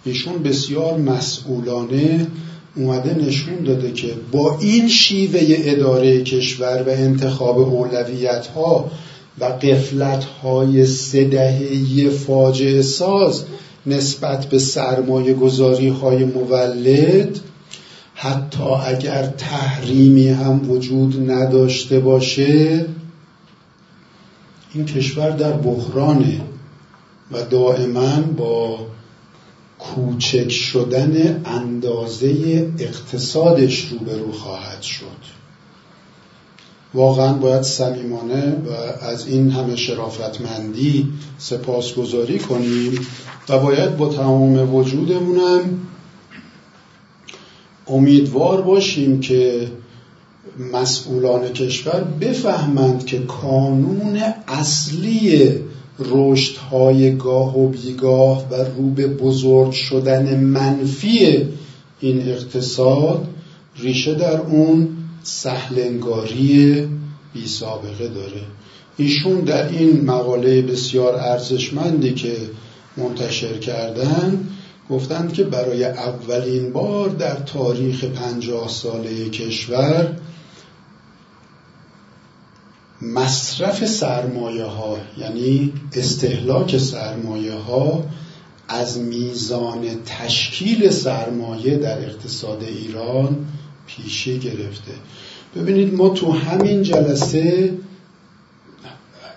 ایشون بسیار مسئولانه اومده نشون داده که با این شیوه اداره کشور و انتخاب اولویت ها و قفلت های سدهی فاجعه ساز نسبت به سرمایه گذاری های مولد حتی اگر تحریمی هم وجود نداشته باشه این کشور در بحرانه و دائما با کوچک شدن اندازه اقتصادش روبرو خواهد شد. واقعا باید صمیمانه و از این همه شرافتمندی سپاسگزاری کنیم و باید با تمام وجودمونم امیدوار باشیم که مسئولان کشور بفهمند که کانون اصلی رشدهای گاه و بیگاه و رو به بزرگ شدن منفی این اقتصاد ریشه در اون سهلنگاری بی سابقه داره. ایشون در این مقاله بسیار ارزشمندی که منتشر کردن گفتند که برای اولین بار در تاریخ پنجاه ساله کشور مصرف سرمایه ها یعنی استهلاک سرمایه ها از میزان تشکیل سرمایه در اقتصاد ایران پیشی گرفته. ببینید ما تو همین جلسه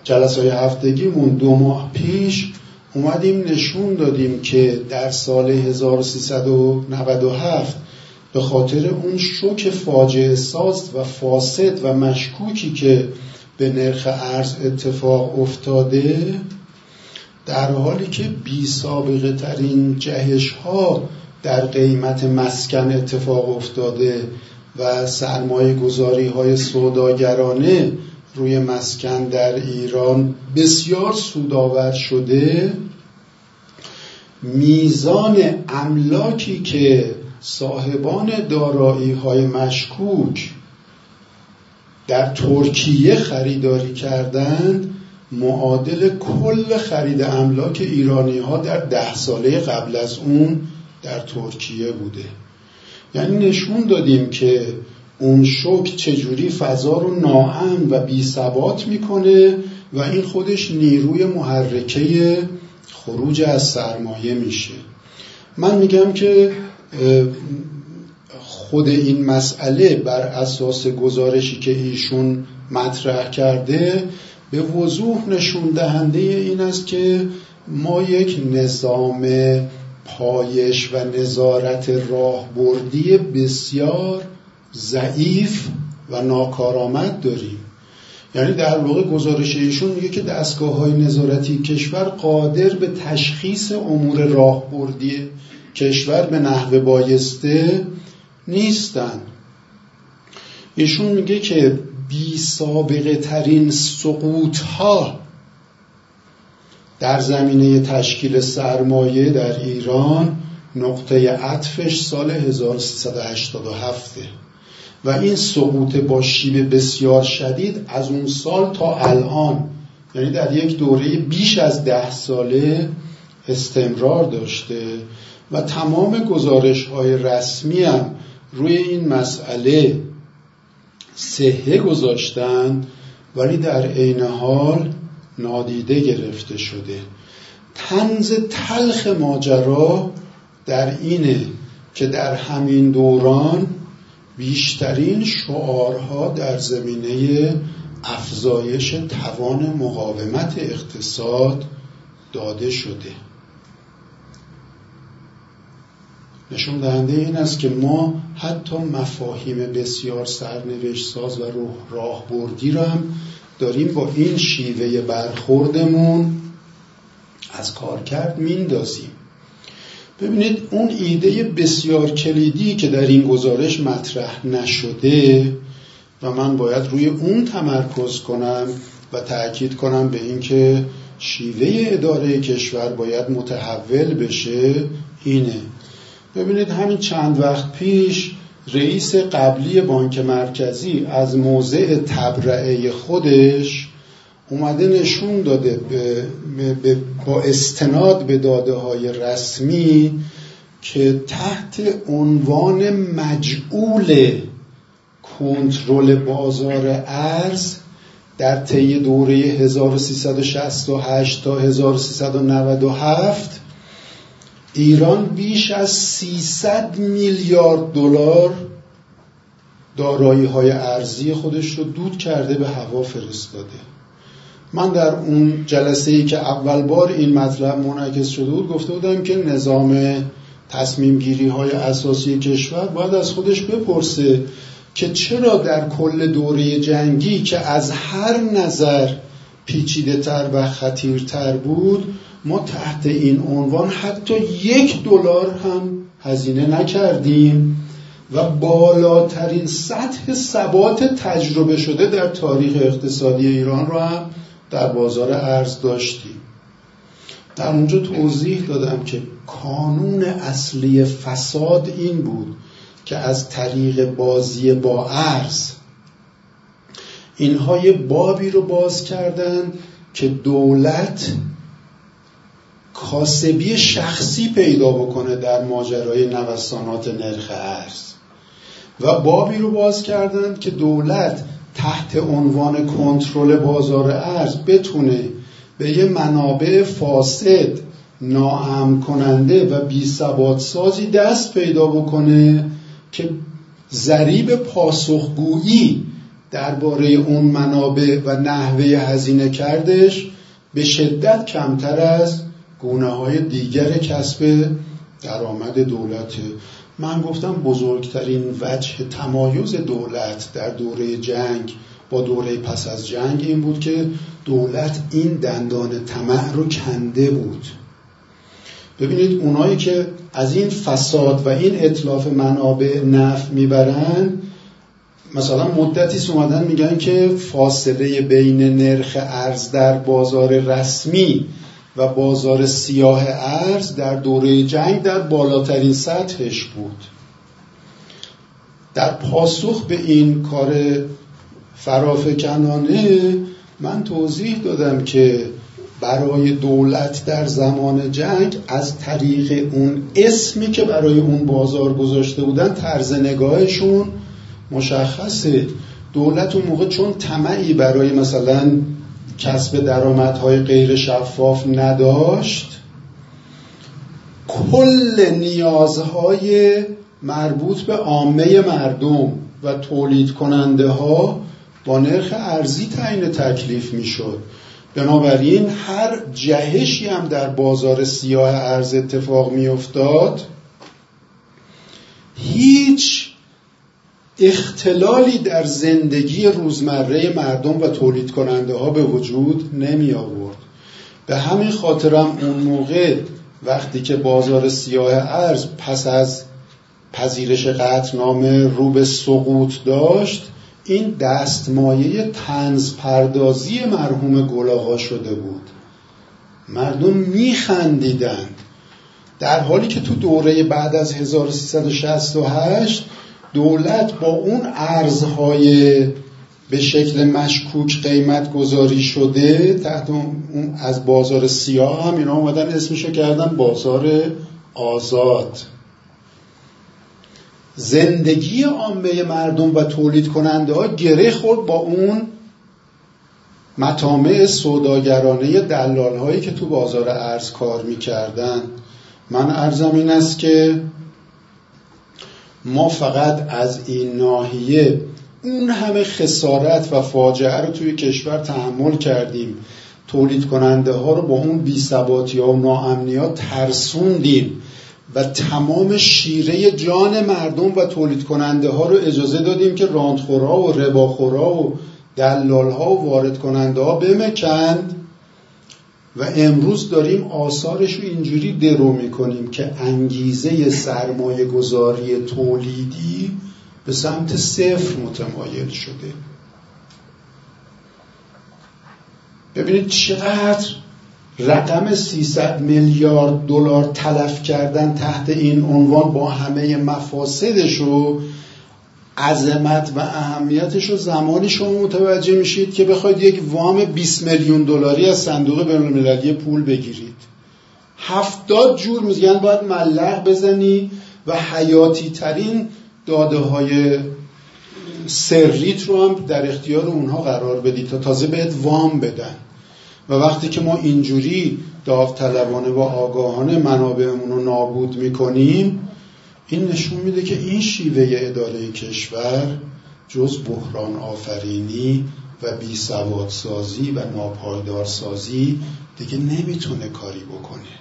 جلسه های هفتگیمون دو ماه پیش اومدیم نشون دادیم که در سال 1397 به خاطر اون شوک فاجعه ساز و فاسد و مشکوکی که به نرخ ارز اتفاق افتاده در حالی که بی سابقه ترین جهش ها در قیمت مسکن اتفاق افتاده و سرمایه گذاری های سوداگرانه روی مسکن در ایران بسیار سودآور شده. میزان املاکی که صاحبان دارایی های مشکوک در ترکیه خریداری کردند معادل کل خرید املاک ایرانی ها در ده ساله قبل از اون در ترکیه بوده. یعنی نشون دادیم که اون شک چجوری فضا رو ناامن و بی ثبات می‌کنه و این خودش نیروی محرکه خروج از سرمایه میشه. من میگم که خود این مسئله بر اساس گزارشی که ایشون مطرح کرده به وضوح نشون دهنده این است که ما یک نظام پایش و نظارت راهبردی بسیار ضعیف و ناکارآمد داریم. یعنی در واقع گزارش ایشون میگه که دستگاه های نظارتی کشور قادر به تشخیص امور راهبردی کشور به نحو بایسته نیستن. ایشون میگه که بی سابقه ترین سقوط ها در زمینه تشکیل سرمایه در ایران نقطه عطفش سال 1387 و این سقوط با شیب بسیار شدید از اون سال تا الان. یعنی در یک دوره بیش از ده ساله استمرار داشته. و تمام گزارش های رسمی هم روی این مسئله صحه گذاشتن ولی در عین حال نادیده گرفته شده. تنز تلخ ماجرا در اینه که در همین دوران بیشترین شعارها در زمینه افزایش توان مقاومت اقتصاد داده شده. نشون دهنده این است که ما حتی مفاهیم بسیار سرنوشت ساز و راهبردی را هم داریم با این شیوه برخوردمون از کار کرد میندازیم. ببینید اون ایده بسیار کلیدی که در این گزارش مطرح نشده و من باید روی اون تمرکز کنم و تأکید کنم به اینکه شیوه اداره کشور باید متحول بشه اینه. ببینید همین چند وقت پیش رئیس قبلی بانک مرکزی از موضع تبرعه خودش اومده نشون داده به با استناد به داده های رسمی که تحت عنوان مجعول کنترل بازار ارز در طی دوره 1368 تا 1397 ایران بیش از 300 میلیارد دلار دارایی های ارزی خودش رو دود کرده به هوا فرستاده. من در اون جلسه ای که اول بار این مطلب منعکس شده بود گفته بودم که نظام تصمیم گیری های اساسی کشور باید از خودش بپرسه که چرا در کل دوره جنگی که از هر نظر پیچیده تر و خطیرتر بود ما تحت این عنوان حتی یک دلار هم هزینه نکردیم و بالاترین سطح ثبات تجربه شده در تاریخ اقتصادی ایران رو هم در بازار ارز داشتیم در اونجا توضیح دادم که کانون اصلی فساد این بود که از طریق بازی با ارز اینها یه بابی رو باز کردن که دولت کاسبی شخصی پیدا بکنه در ماجرای نوسانات نرخ ارز و بابی رو باز کردن که دولت تحت عنوان کنترل بازار ارز بتونه به یه منابع فاسد ناامن کننده و بی سازی دست پیدا بکنه که ذریب پاسخگویی درباره اون منابع و نحوه هزینه کردش به شدت کمتر از گونه های دیگر کسب درآمد دولت. من گفتم بزرگترین وجه تمایز دولت در دوره جنگ با دوره پس از جنگ این بود که دولت این دندان طمع رو کنده بود. ببینید اونایی که از این فساد و این اطلاف منابع نفع می‌برن مثلا مدتی اومدن میگن که فاصله بین نرخ ارز در بازار رسمی و بازار سیاه ارز در دوره جنگ در بالاترین سطحش بود. در پاسخ به این کار فرافکنانه من توضیح دادم که برای دولت در زمان جنگ از طریق اون اسمی که برای اون بازار گذاشته بودن طرز نگاهشون مشخصه. دولت اون موقع چون طمعی برای مثلا کسب درآمدهای غیر شفاف نداشت کل نیازهای مربوط به عامه مردم و تولید کننده ها با نرخ ارزی تعیین تکلیف می‌شد. بنابراین هر جهشی هم در بازار سیاه ارز اتفاق میافتاد هیچ اختلالی در زندگی روزمره مردم و تولید کننده ها به وجود نمی آورد. به همین خاطرم اون موقع وقتی که بازار سیاه ارز پس از پذیرش قطنامه رو به سقوط داشت این دستمایه تنز پردازی مرحوم گلاغا شده بود. مردم میخندیدند. در حالی که تو دوره بعد از 1368 دولت با اون ارزهای به شکل مشکوک قیمت گذاری شده تحت اون از بازار سیاه هم اینا اومدن اسمشو کردن بازار آزاد. زندگی عامه مردم و تولید کننده ها گره خورد با اون مطامع سوداگرانه دلال هایی که تو بازار ارز کار می‌کردن. من ارزم این است که ما فقط از این ناحیه اون همه خسارت و فاجعه رو توی کشور تحمل کردیم. تولید کننده ها رو با اون بی ها و ناامنیات ترسوندیم و تمام شیره جان مردم و تولید کننده ها رو اجازه دادیم که راندخورها و رباخورها و دلالها و وارد کننده ها بمکند. و امروز داریم آثارش رو اینجوری درو می‌کنیم که انگیزه سرمایه گذاری تولیدی به سمت صفر متمایل شده. ببینید چقدر رقم 300 میلیارد دلار تلف کردن تحت این عنوان با همه مفاسدش رو عظمت و اهمیتش رو زمانی شما متوجه میشید که بخواید یک وام 20 میلیون دلاری از صندوق بینالمللی پول بگیرید. هفتاد جور میگن باید ملق بزنی و حیاتی ترین داده های سریت رو هم در اختیار اونها قرار بدید تا تازه بهت وام بدن. و وقتی که ما اینجوری داوطلبانه و آگاهانه منابعمون رو نابود می‌کنیم این نشون میده که این شیوه اداره کشور جز بحران آفرینی و بی سازی و ناپایدار سازی دیگه نمی‌تونه کاری بکنه.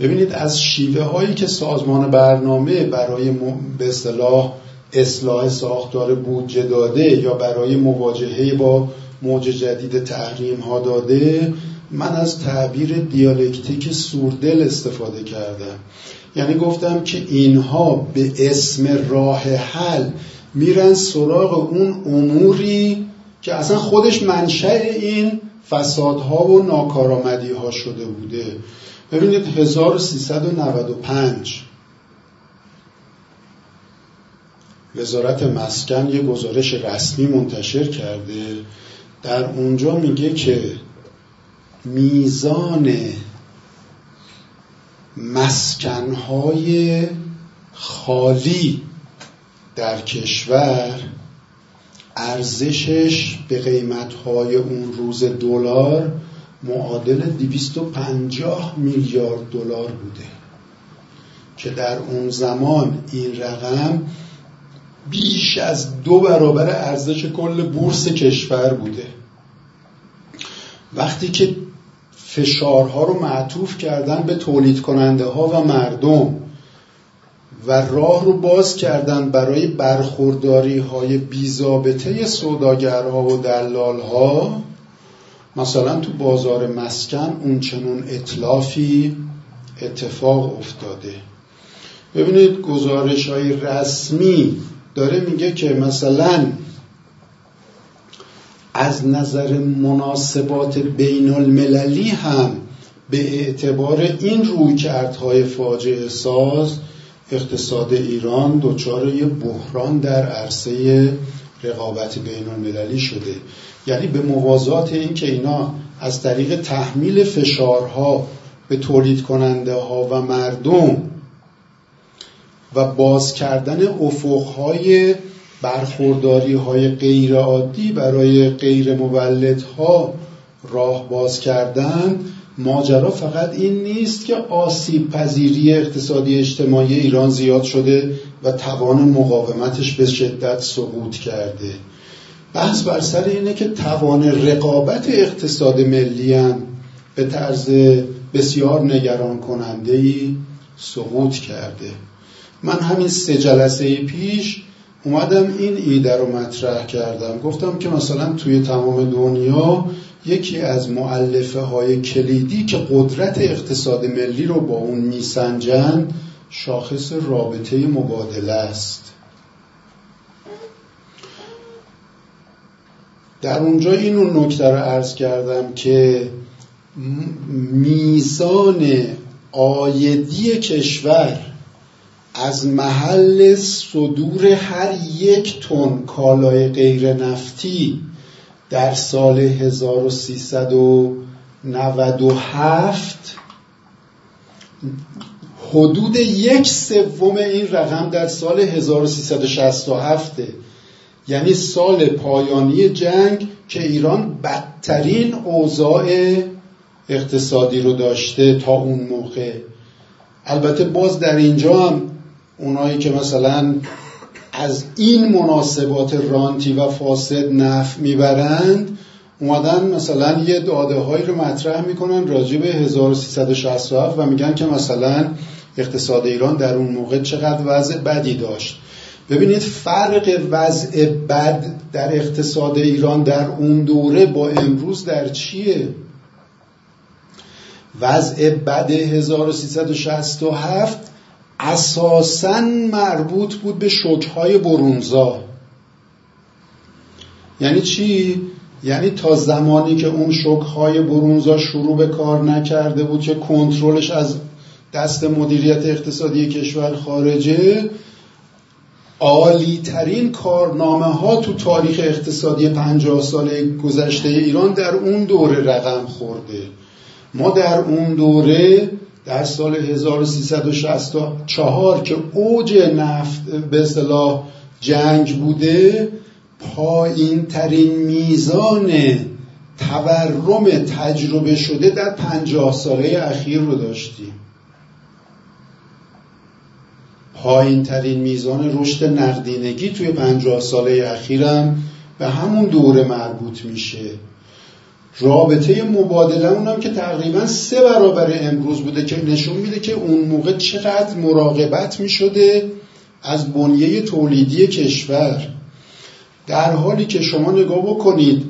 ببینید از شیوه هایی که سازمان برنامه برای به اصطلاح اصلاح ساختار بودجه داده یا برای مواجهه با موج جدید تحریم ها داده من از تعبیر دیالکتیک سوردل استفاده کردم. یعنی گفتم که اینها به اسم راه حل میرن سراغ اون اموری که اصلا خودش منشأ این فسادها و ناکارآمدی ها شده بوده. ببینید 1395 وزارت مسکن یه گزارش رسمی منتشر کرده. در اونجا میگه که میزان مسکنهای خالی در کشور ارزشش به قیمتهای اون روز دلار معادل 250 میلیارد دلار بوده که در اون زمان این رقم بیش از دو برابر ارزش کل بورس کشور بوده. وقتی که فشارها رو معطوف کردن به تولید کننده ها و مردم و راه رو باز کردن برای برخورداری های بیزابطه سوداگرها و دلالها. مثلا تو بازار مسکن اون چنون اطلافی اتفاق افتاده. ببینید گزارش های رسمی داره میگه که مثلا از نظر مناسبات بین المللی هم به اعتبار این رویکردهای فاجعه ساز اقتصاد ایران دچار یه بحران در عرصه رقابت بین المللی شده. یعنی به موازات این که اینا از طریق تحمیل فشارها به تولید کننده ها و مردم و باز کردن افقهای برخورداری های غیر عادی برای غیر مولدها راه باز کردن ماجرا فقط این نیست که آسیب پذیری اقتصادی اجتماعی ایران زیاد شده و توان مقاومتش به شدت سقوط کرده. بحث بر سر اینه که توان رقابت اقتصاد ملی هم به طرز بسیار نگران کننده ای سقوط کرده. من همین سه جلسه پیش اومدم این ایده رو مطرح کردم. گفتم که مثلا توی تمام دنیا یکی از معلفه های کلیدی که قدرت اقتصاد ملی رو با اون میسنجن شاخص رابطه مبادله است. در اونجا اینو نکته رو عرض کردم که میزان آیدی کشور از محل صدور هر یک تن کالای غیر نفتی در سال 1397 حدود یک سوم این رقم در سال 1367 یعنی سال پایانی جنگ که ایران بدترین اوضاع اقتصادی رو داشته تا اون موقع. البته باز در اینجا هم اونایی که مثلا از این مناسبات رانتی و فاسد نف می‌برند اومدن مثلا یه داده هایی رو مطرح می‌کنن راجع به 1367 و میگن که مثلا اقتصاد ایران در اون موقع چقدر وضع بدی داشت. ببینید فرق وضع بد در اقتصاد ایران در اون دوره با امروز در چیه؟ وضع بد 1367 اساسا مربوط بود به شکهای برونزا یعنی چی؟ یعنی تا زمانی که اون شکهای برونزا شروع به کار نکرده بود که کنترلش از دست مدیریت اقتصادی کشور خارجه عالی ترین کارنامه ها تو تاریخ اقتصادی پنجاه ساله گذشته ایران در اون دوره رقم خورده ما در اون دوره در سال 1364 که اوج نفت به اصطلاح جنگ بوده پایین ترین میزان تورم تجربه شده در پنجاه ساله اخیر رو داشتیم. پایین ترین میزان رشد نقدینگی توی پنجاه ساله اخیرم به همون دوره مربوط میشه. رابطه مبادله اونم که تقریبا سه برابر امروز بوده که نشون میده که اون موقع چقدر مراقبت می‌شده از بنیه تولیدی کشور. در حالی که شما نگاه بکنید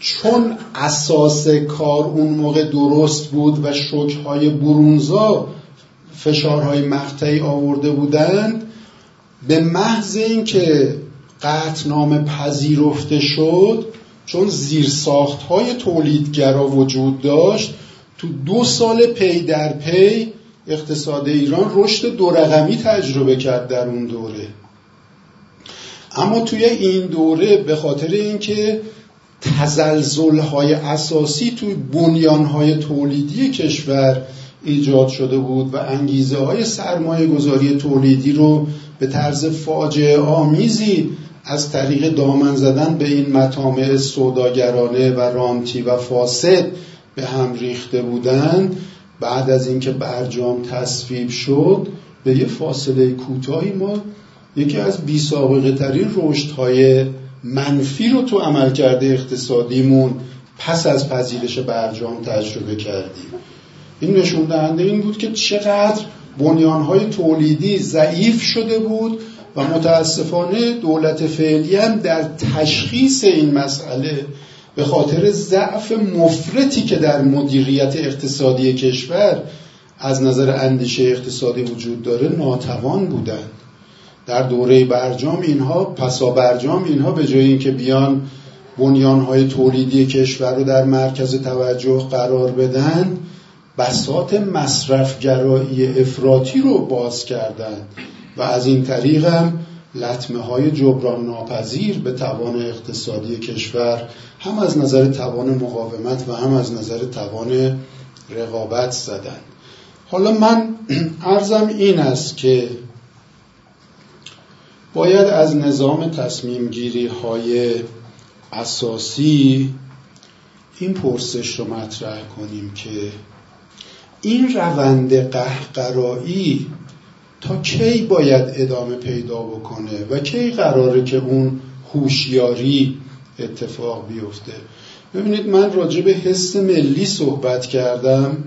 چون اساس کار اون موقع درست بود و شکهای برونزا فشارهای مقطعی آورده بودند به محض اینکه قطنامه پذیرفته شد چون زیرساخت های تولیدگرا وجود داشت تو دو سال پی در پی اقتصاد ایران رشد دو رقمی تجربه کرد در اون دوره. اما توی این دوره به خاطر اینکه تزلزل های اساسی توی بنیان های تولیدی کشور ایجاد شده بود و انگیزه های سرمایه گذاری تولیدی رو به طرز فاجعه آمیزی از طریق دامن زدن به این مطامع سوداگرانه و رانتی و فاسد به هم ریخته بودند بعد از اینکه برجام تصویب شد به یه فاصله کوتاهی ما یکی از بی سابقه ترین رشدهای منفی رو تو عملکرد اقتصادیمون پس از پذیرش برجام تجربه کردیم. این نشون دهنده این بود که چقدر بنیانهای تولیدی ضعیف شده بود و متاسفانه دولت فعلی هم در تشخیص این مسئله به خاطر ضعف مفرتی که در مدیریت اقتصادی کشور از نظر اندیشه اقتصادی وجود داره ناتوان بودند. در دوره برجام اینها پسا برجام اینها به جای اینکه بیان بنیانهای تولیدی کشور رو در مرکز توجه قرار بدن بسات مصرفگرایی افراطی رو باز کردند. و از این طریق هم لطمه های جبران ناپذیر به توان اقتصادی کشور هم از نظر توان مقاومت و هم از نظر توان رقابت زدن. حالا من عرضم این است که باید از نظام تصمیم گیری های اساسی این پرسش رو مطرح کنیم که این روند قهقرایی تا کی باید ادامه پیدا بکنه و کی قراره که اون هوشیاری اتفاق بیفته؟ ببینید من راجع به حس ملی صحبت کردم.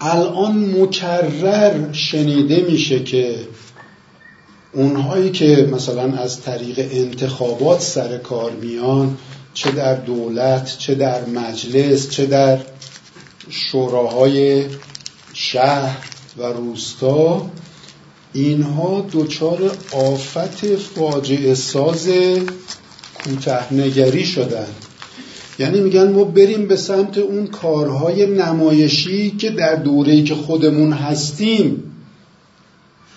الان مکرر شنیده میشه که اونهایی که مثلا از طریق انتخابات سر کار میان چه در دولت چه در مجلس چه در شوراهای شهر و روستا اینها دچار آفت فاجعه ساز کوتهنگری شدن یعنی میگن ما بریم به سمت اون کارهای نمایشی که در دوره‌ای که خودمون هستیم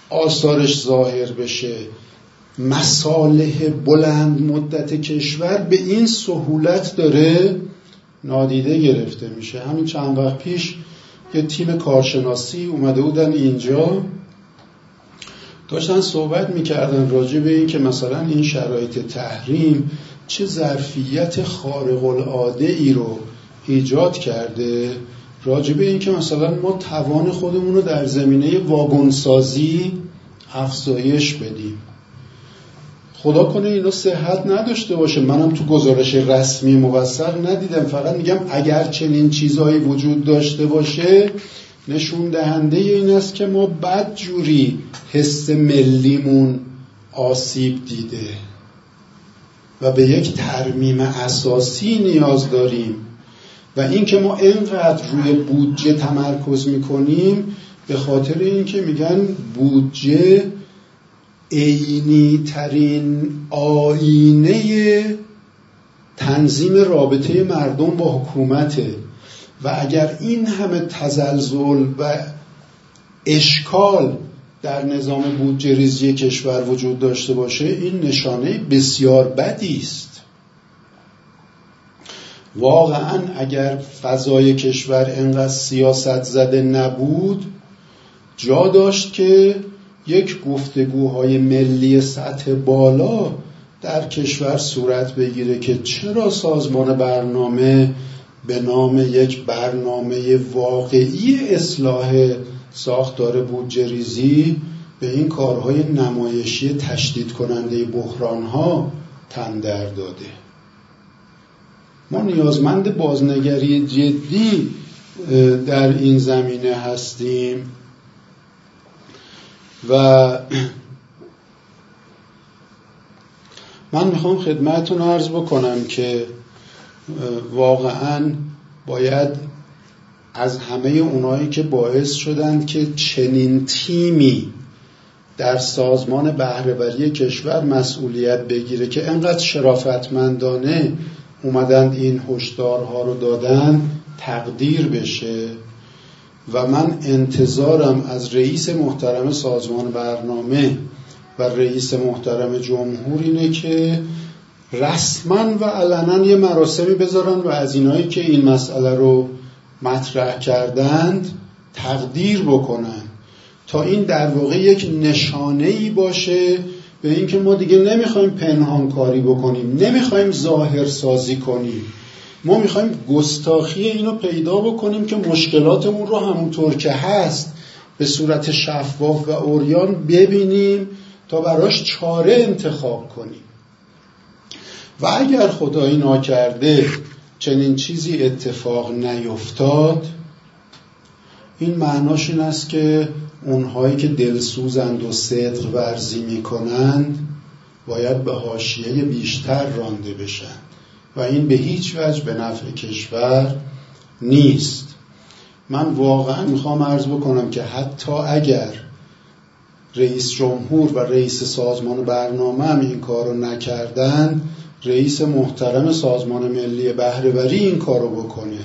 آثارش ظاهر بشه. مصالح بلند مدت کشور به این سهولت داره نادیده گرفته میشه. همین چند وقت پیش یه تیم کارشناسی اومده بودن اینجا. داشتن صحبت می‌کردن راجع به این که مثلا این شرایط تحریم چه ظرفیت خارق العاده ای رو ایجاد کرده. راجع به این که مثلا ما توان خودمون رو در زمینه واگنسازی افزایش بدیم. خدا کنه اینا صحت نداشته باشه. منم تو گزارش رسمی موثق ندیدم. فقط میگم اگر چنین چیزهایی وجود داشته باشه نشون دهنده این است که ما بد جوری حس ملیمون آسیب دیده و به یک ترمیم اساسی نیاز داریم و اینکه ما اینقدر روی بودجه تمرکز می‌کنیم به خاطر اینکه میگن بودجه عینی ترین آینه تنظیم رابطه مردم با حکومته. و اگر این همه تزلزل و اشکال در نظام بودجه ریزی کشور وجود داشته باشه این نشانه بسیار بدی است. واقعا اگر فضای کشور انقدر سیاست زده نبود جا داشت که یک گفتگوهای ملی سطح بالا در کشور صورت بگیره که چرا سازمان برنامه به نام یک برنامه واقعی اصلاح ساختار بودجه ریزی به این کارهای نمایشی تشدید کننده بحران ها تندر داده. ما نیازمند بازنگری جدی در این زمینه هستیم. و من می‌خوام خدمتون عرض بکنم که واقعا باید از همه اونایی که باعث شدند که چنین تیمی در سازمان بهرهوری کشور مسئولیت بگیره که انقدر شرافتمندانه اومدند این هشدارها رو دادن تقدیر بشه. و من انتظارم از رئیس محترم سازمان برنامه و رئیس محترم جمهور اینه که رسما و علنا یه مراسمی بذارن و از اینایی که این مسئله رو مطرح کردند تقدیر بکنن. تا این در واقع یک نشانه ای باشه به اینکه ما دیگه نمی‌خوایم پنهان کاری بکنیم نمی‌خوایم ظاهر سازی کنیم. ما می‌خوایم گستاخی اینو پیدا بکنیم که مشکلاتمون رو همونطور که هست به صورت شفاف و اوریان ببینیم تا براش چاره انتخاب کنیم. و اگر خدایی ناکرده چنین چیزی اتفاق نیفتاد این معناش این است که اونهایی که دلسوزند و صدق ورزی می‌کنند باید به حاشیه بیشتر رانده بشن. و این به هیچ وجه به نفع کشور نیست. من واقعا می‌خوام عرض بکنم که حتی اگر رئیس جمهور و رئیس سازمان برنامه هم این کار رو نکردن رئیس محترم سازمان ملی بهرهوری این کار رو بکنه.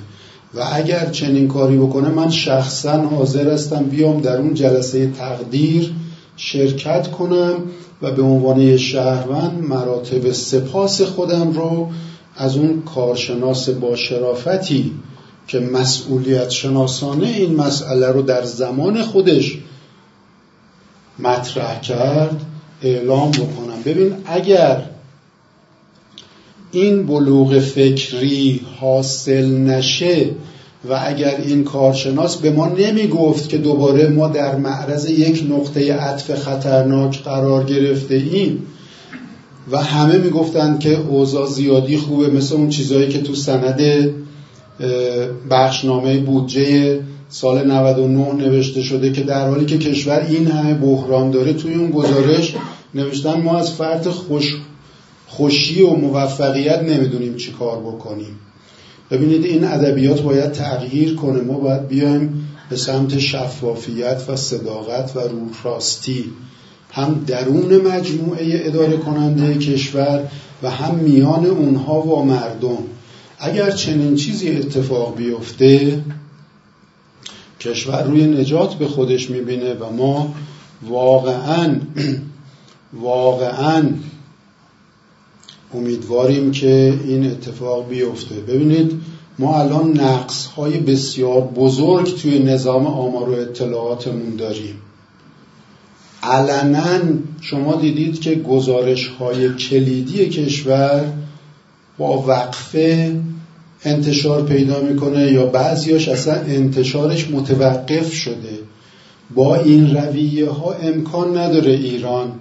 و اگر چنین کاری بکنه من شخصا حاضر هستم بیام در اون جلسه تقدیر شرکت کنم و به عنوان شهروند مراتب سپاس خودم رو از اون کارشناس با شرافتی که مسئولیت شناسانه این مسئله رو در زمان خودش مطرح کرد اعلام بکنم. ببین اگر این بلوغ فکری حاصل نشه و اگر این کارشناس به ما نمی گفت که دوباره ما در معرض یک نقطه عطف خطرناک قرار گرفته ایم و همه می‌گفتند که اوضاع زیادی خوبه مثل اون چیزهایی که تو سند بخشنامه بودجه سال 99 نوشته شده که در حالی که کشور این همه بحران داره توی اون گزارش نوشتن ما از فرد خوش خوشی و موفقیت نمی‌دونیم چی کار بکنیم. ببینید این ادبیات باید تغییر کنه. ما باید بیایم به سمت شفافیت و صداقت و راستی. هم درون مجموعه اداره کننده کشور و هم میان اونها و مردم. اگر چنین چیزی اتفاق بیفته کشور روی نجات به خودش می‌بینه و ما واقعا واقعا امیدواریم که این اتفاق بیفته. ببینید ما الان نقص های بسیار بزرگ توی نظام آمار و اطلاعاتمون داریم. علنا شما دیدید که گزارش های کلیدی کشور با وقفه انتشار پیدا می‌کنه یا بعضیاش اصلا انتشارش متوقف شده. با این رویه ها امکان نداره ایران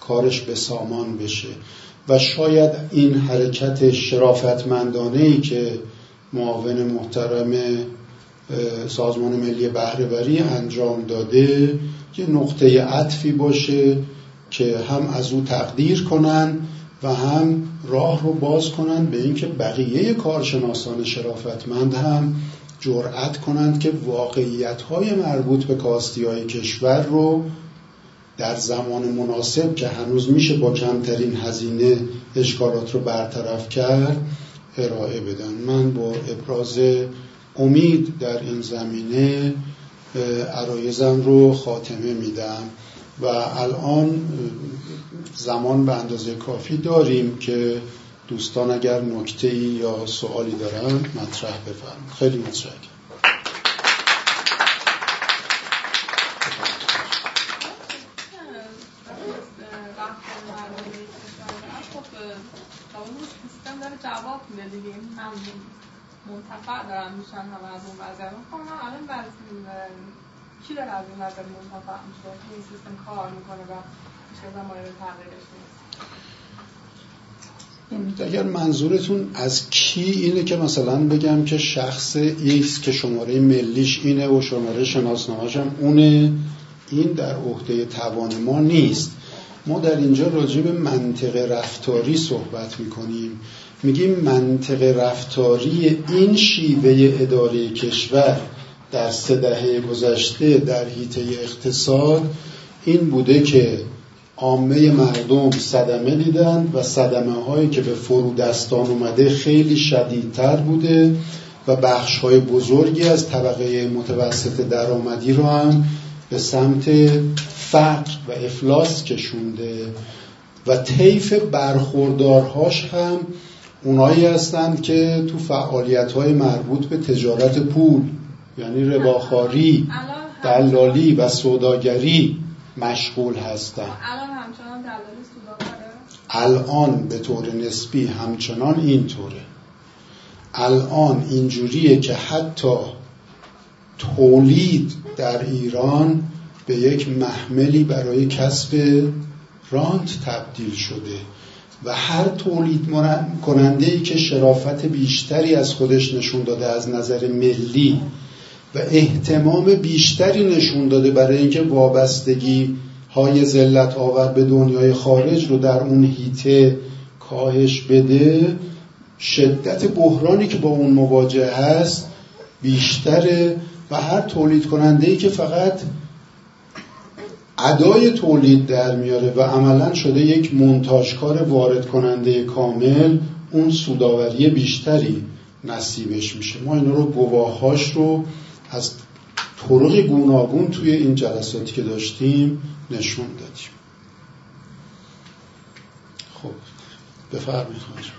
کارش به سامان بشه. و شاید این حرکت شرافتمندانه ای که معاون محترم سازمان ملی بهرهوری انجام داده یه نقطه عطفی باشه که هم از او تقدیر کنن و هم راه رو باز کنن به اینکه بقیه کارشناسان شرافتمند هم جرأت کنند که واقعیت های مربوط به کاستی های کشور رو در زمان مناسب که هنوز میشه با کمترین هزینه اشکالات رو برطرف کرد ارائه بدن. من با ابراز امید در این زمینه عرایزم رو خاتمه میدم و الان زمان به اندازه کافی داریم که دوستان اگر نکته یا سوالی دارن مطرح بفرمایید. خیلی متشکرم. جواب میده هم منتفع دارن میشن همه از اون وضعیت. خب من الان کی داره از این وضعیت منتفع میشه؟ این سیستم کار می‌کنه و میشه مورد تغییرش نیست اگر منظورتون از کی اینه که مثلا بگم که شخص X که شماره ملیش اینه و شماره شناسنامه‌ش هم اونه این در عهده توان ما نیست. ما در اینجا راجع به منطق رفتاری صحبت می‌کنیم. میگیم منطق رفتاری این شیوه اداره کشور در سه دهه گذشته در حیطه اقتصاد این بوده که عامه مردم صدمه دیدند و صدمه هایی که به فرودستان اومده خیلی شدیدتر بوده و بخش های بزرگی از طبقه متوسط درآمدی رو هم به سمت فقر و افلاس کشونده و طیف برخوردارهاش هم اونایی هستند که تو فعالیت های مربوط به تجارت پول یعنی رباخاری دلالی و سوداگری مشغول هستند الان همچنان دلالی الان به طور نسبی همچنان اینطوره. الان اینجوریه که حتی تولید در ایران به یک محملی برای کسب رانت تبدیل شده. و هر تولید کننده ای که شرافت بیشتری از خودش نشون داده از نظر ملی و احتمام بیشتری نشون داده برای اینکه وابستگی های زلت آور به دنیای خارج رو در اون هیته کاهش بده شدت بحرانی که با اون مواجه هست بیشتره و هر تولید کننده ای که فقط ادای تولید در میاره و عملا شده یک منتاجکار وارد کننده کامل اون سوداوری بیشتری نصیبش میشه. ما این رو گواهاش رو از طرق گوناگون توی این جلساتی که داشتیم نشون دادیم. خب بفرمایید خواهش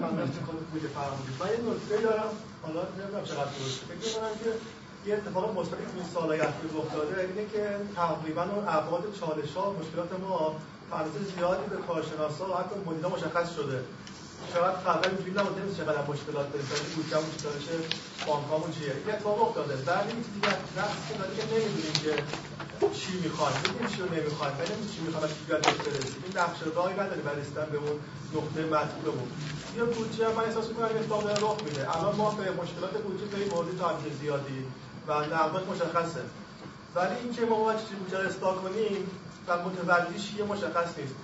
من یه نکته دارم. حالا چقدر درسته. فکر که یه اتفاق مثبتی که این سالهای اخیر رخ داده اینه که تقریبا اون ابعاد چالش ها مشکلات ما فرض زیادی به کارشناسا و حتی مدیرا مشخص شده. شاید قبلا اینجوری نبود نمیشه چقدر مشکلات داریم مثلا بودجه مشکلاتش بانکامون چیه. این اتفاق افتاده. بعد این چیزی که داره که نمی‌دونیم که چی می‌خوایم. می‌دونیم چی رو نمی‌خوایم ولی چی می‌خوایم چی باید برسیم این نقش راهی نداره برای رسیدن به اون نقطه مطلوبمون. یه بودجه من احساس می‌کنم اتفاق داره رخ میده. الان ما به مشکلات بودجه داریم مورد توجه زیادی و نقداش مشخصه. ولی اینکه ما باید چیزی بودجه رو اصلاح کنیم و متولیش یه مشخص نیست.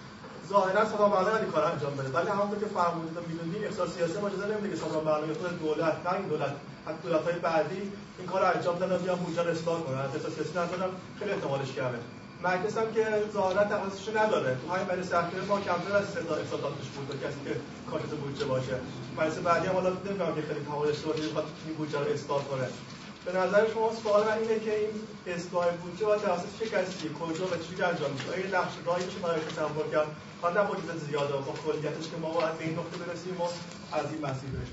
ظاهرا سازمان برنامه کار انجام بده. ولی همونطور که فرمودید می‌دونیم اقتصاد سیاسی ما اجازه نمیده که سازمان برنامه خود دولت نه این دولت حتی دولت های بعدی این کار انجام دادن بیان بودجه رو اصلاح کنن اقتصاد سیاسی ندارم خیلی احتمالش کمه. مجلس هم که ظاهرا تخصصش نداره. تو همین مجلس اخیر ما کمتر از صدا اقتصاداتش بود کسی که کارت بودجه باشه. مجلس بعدی هم حالا نمی‌دونم که خیلی تمایلش داره بخواد این بودجه رو اصلاح کنه. به نظر شما سوال من اینه که این اصلاح بودجه باید توسط چه کسی کجا و چی انجام میشه آیا نقش راهی میشه برای تصور کرد؟ حالا نه مدت زیاده با کلیتش که ما باید به این نقطه برسیم و از این مسیر برش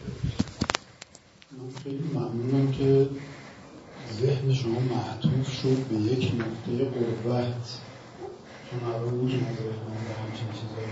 من خیلی ممنونم که ذهن شما معطوف شد به یک نقطه قوت. چون قرار بود به همچین چیزایی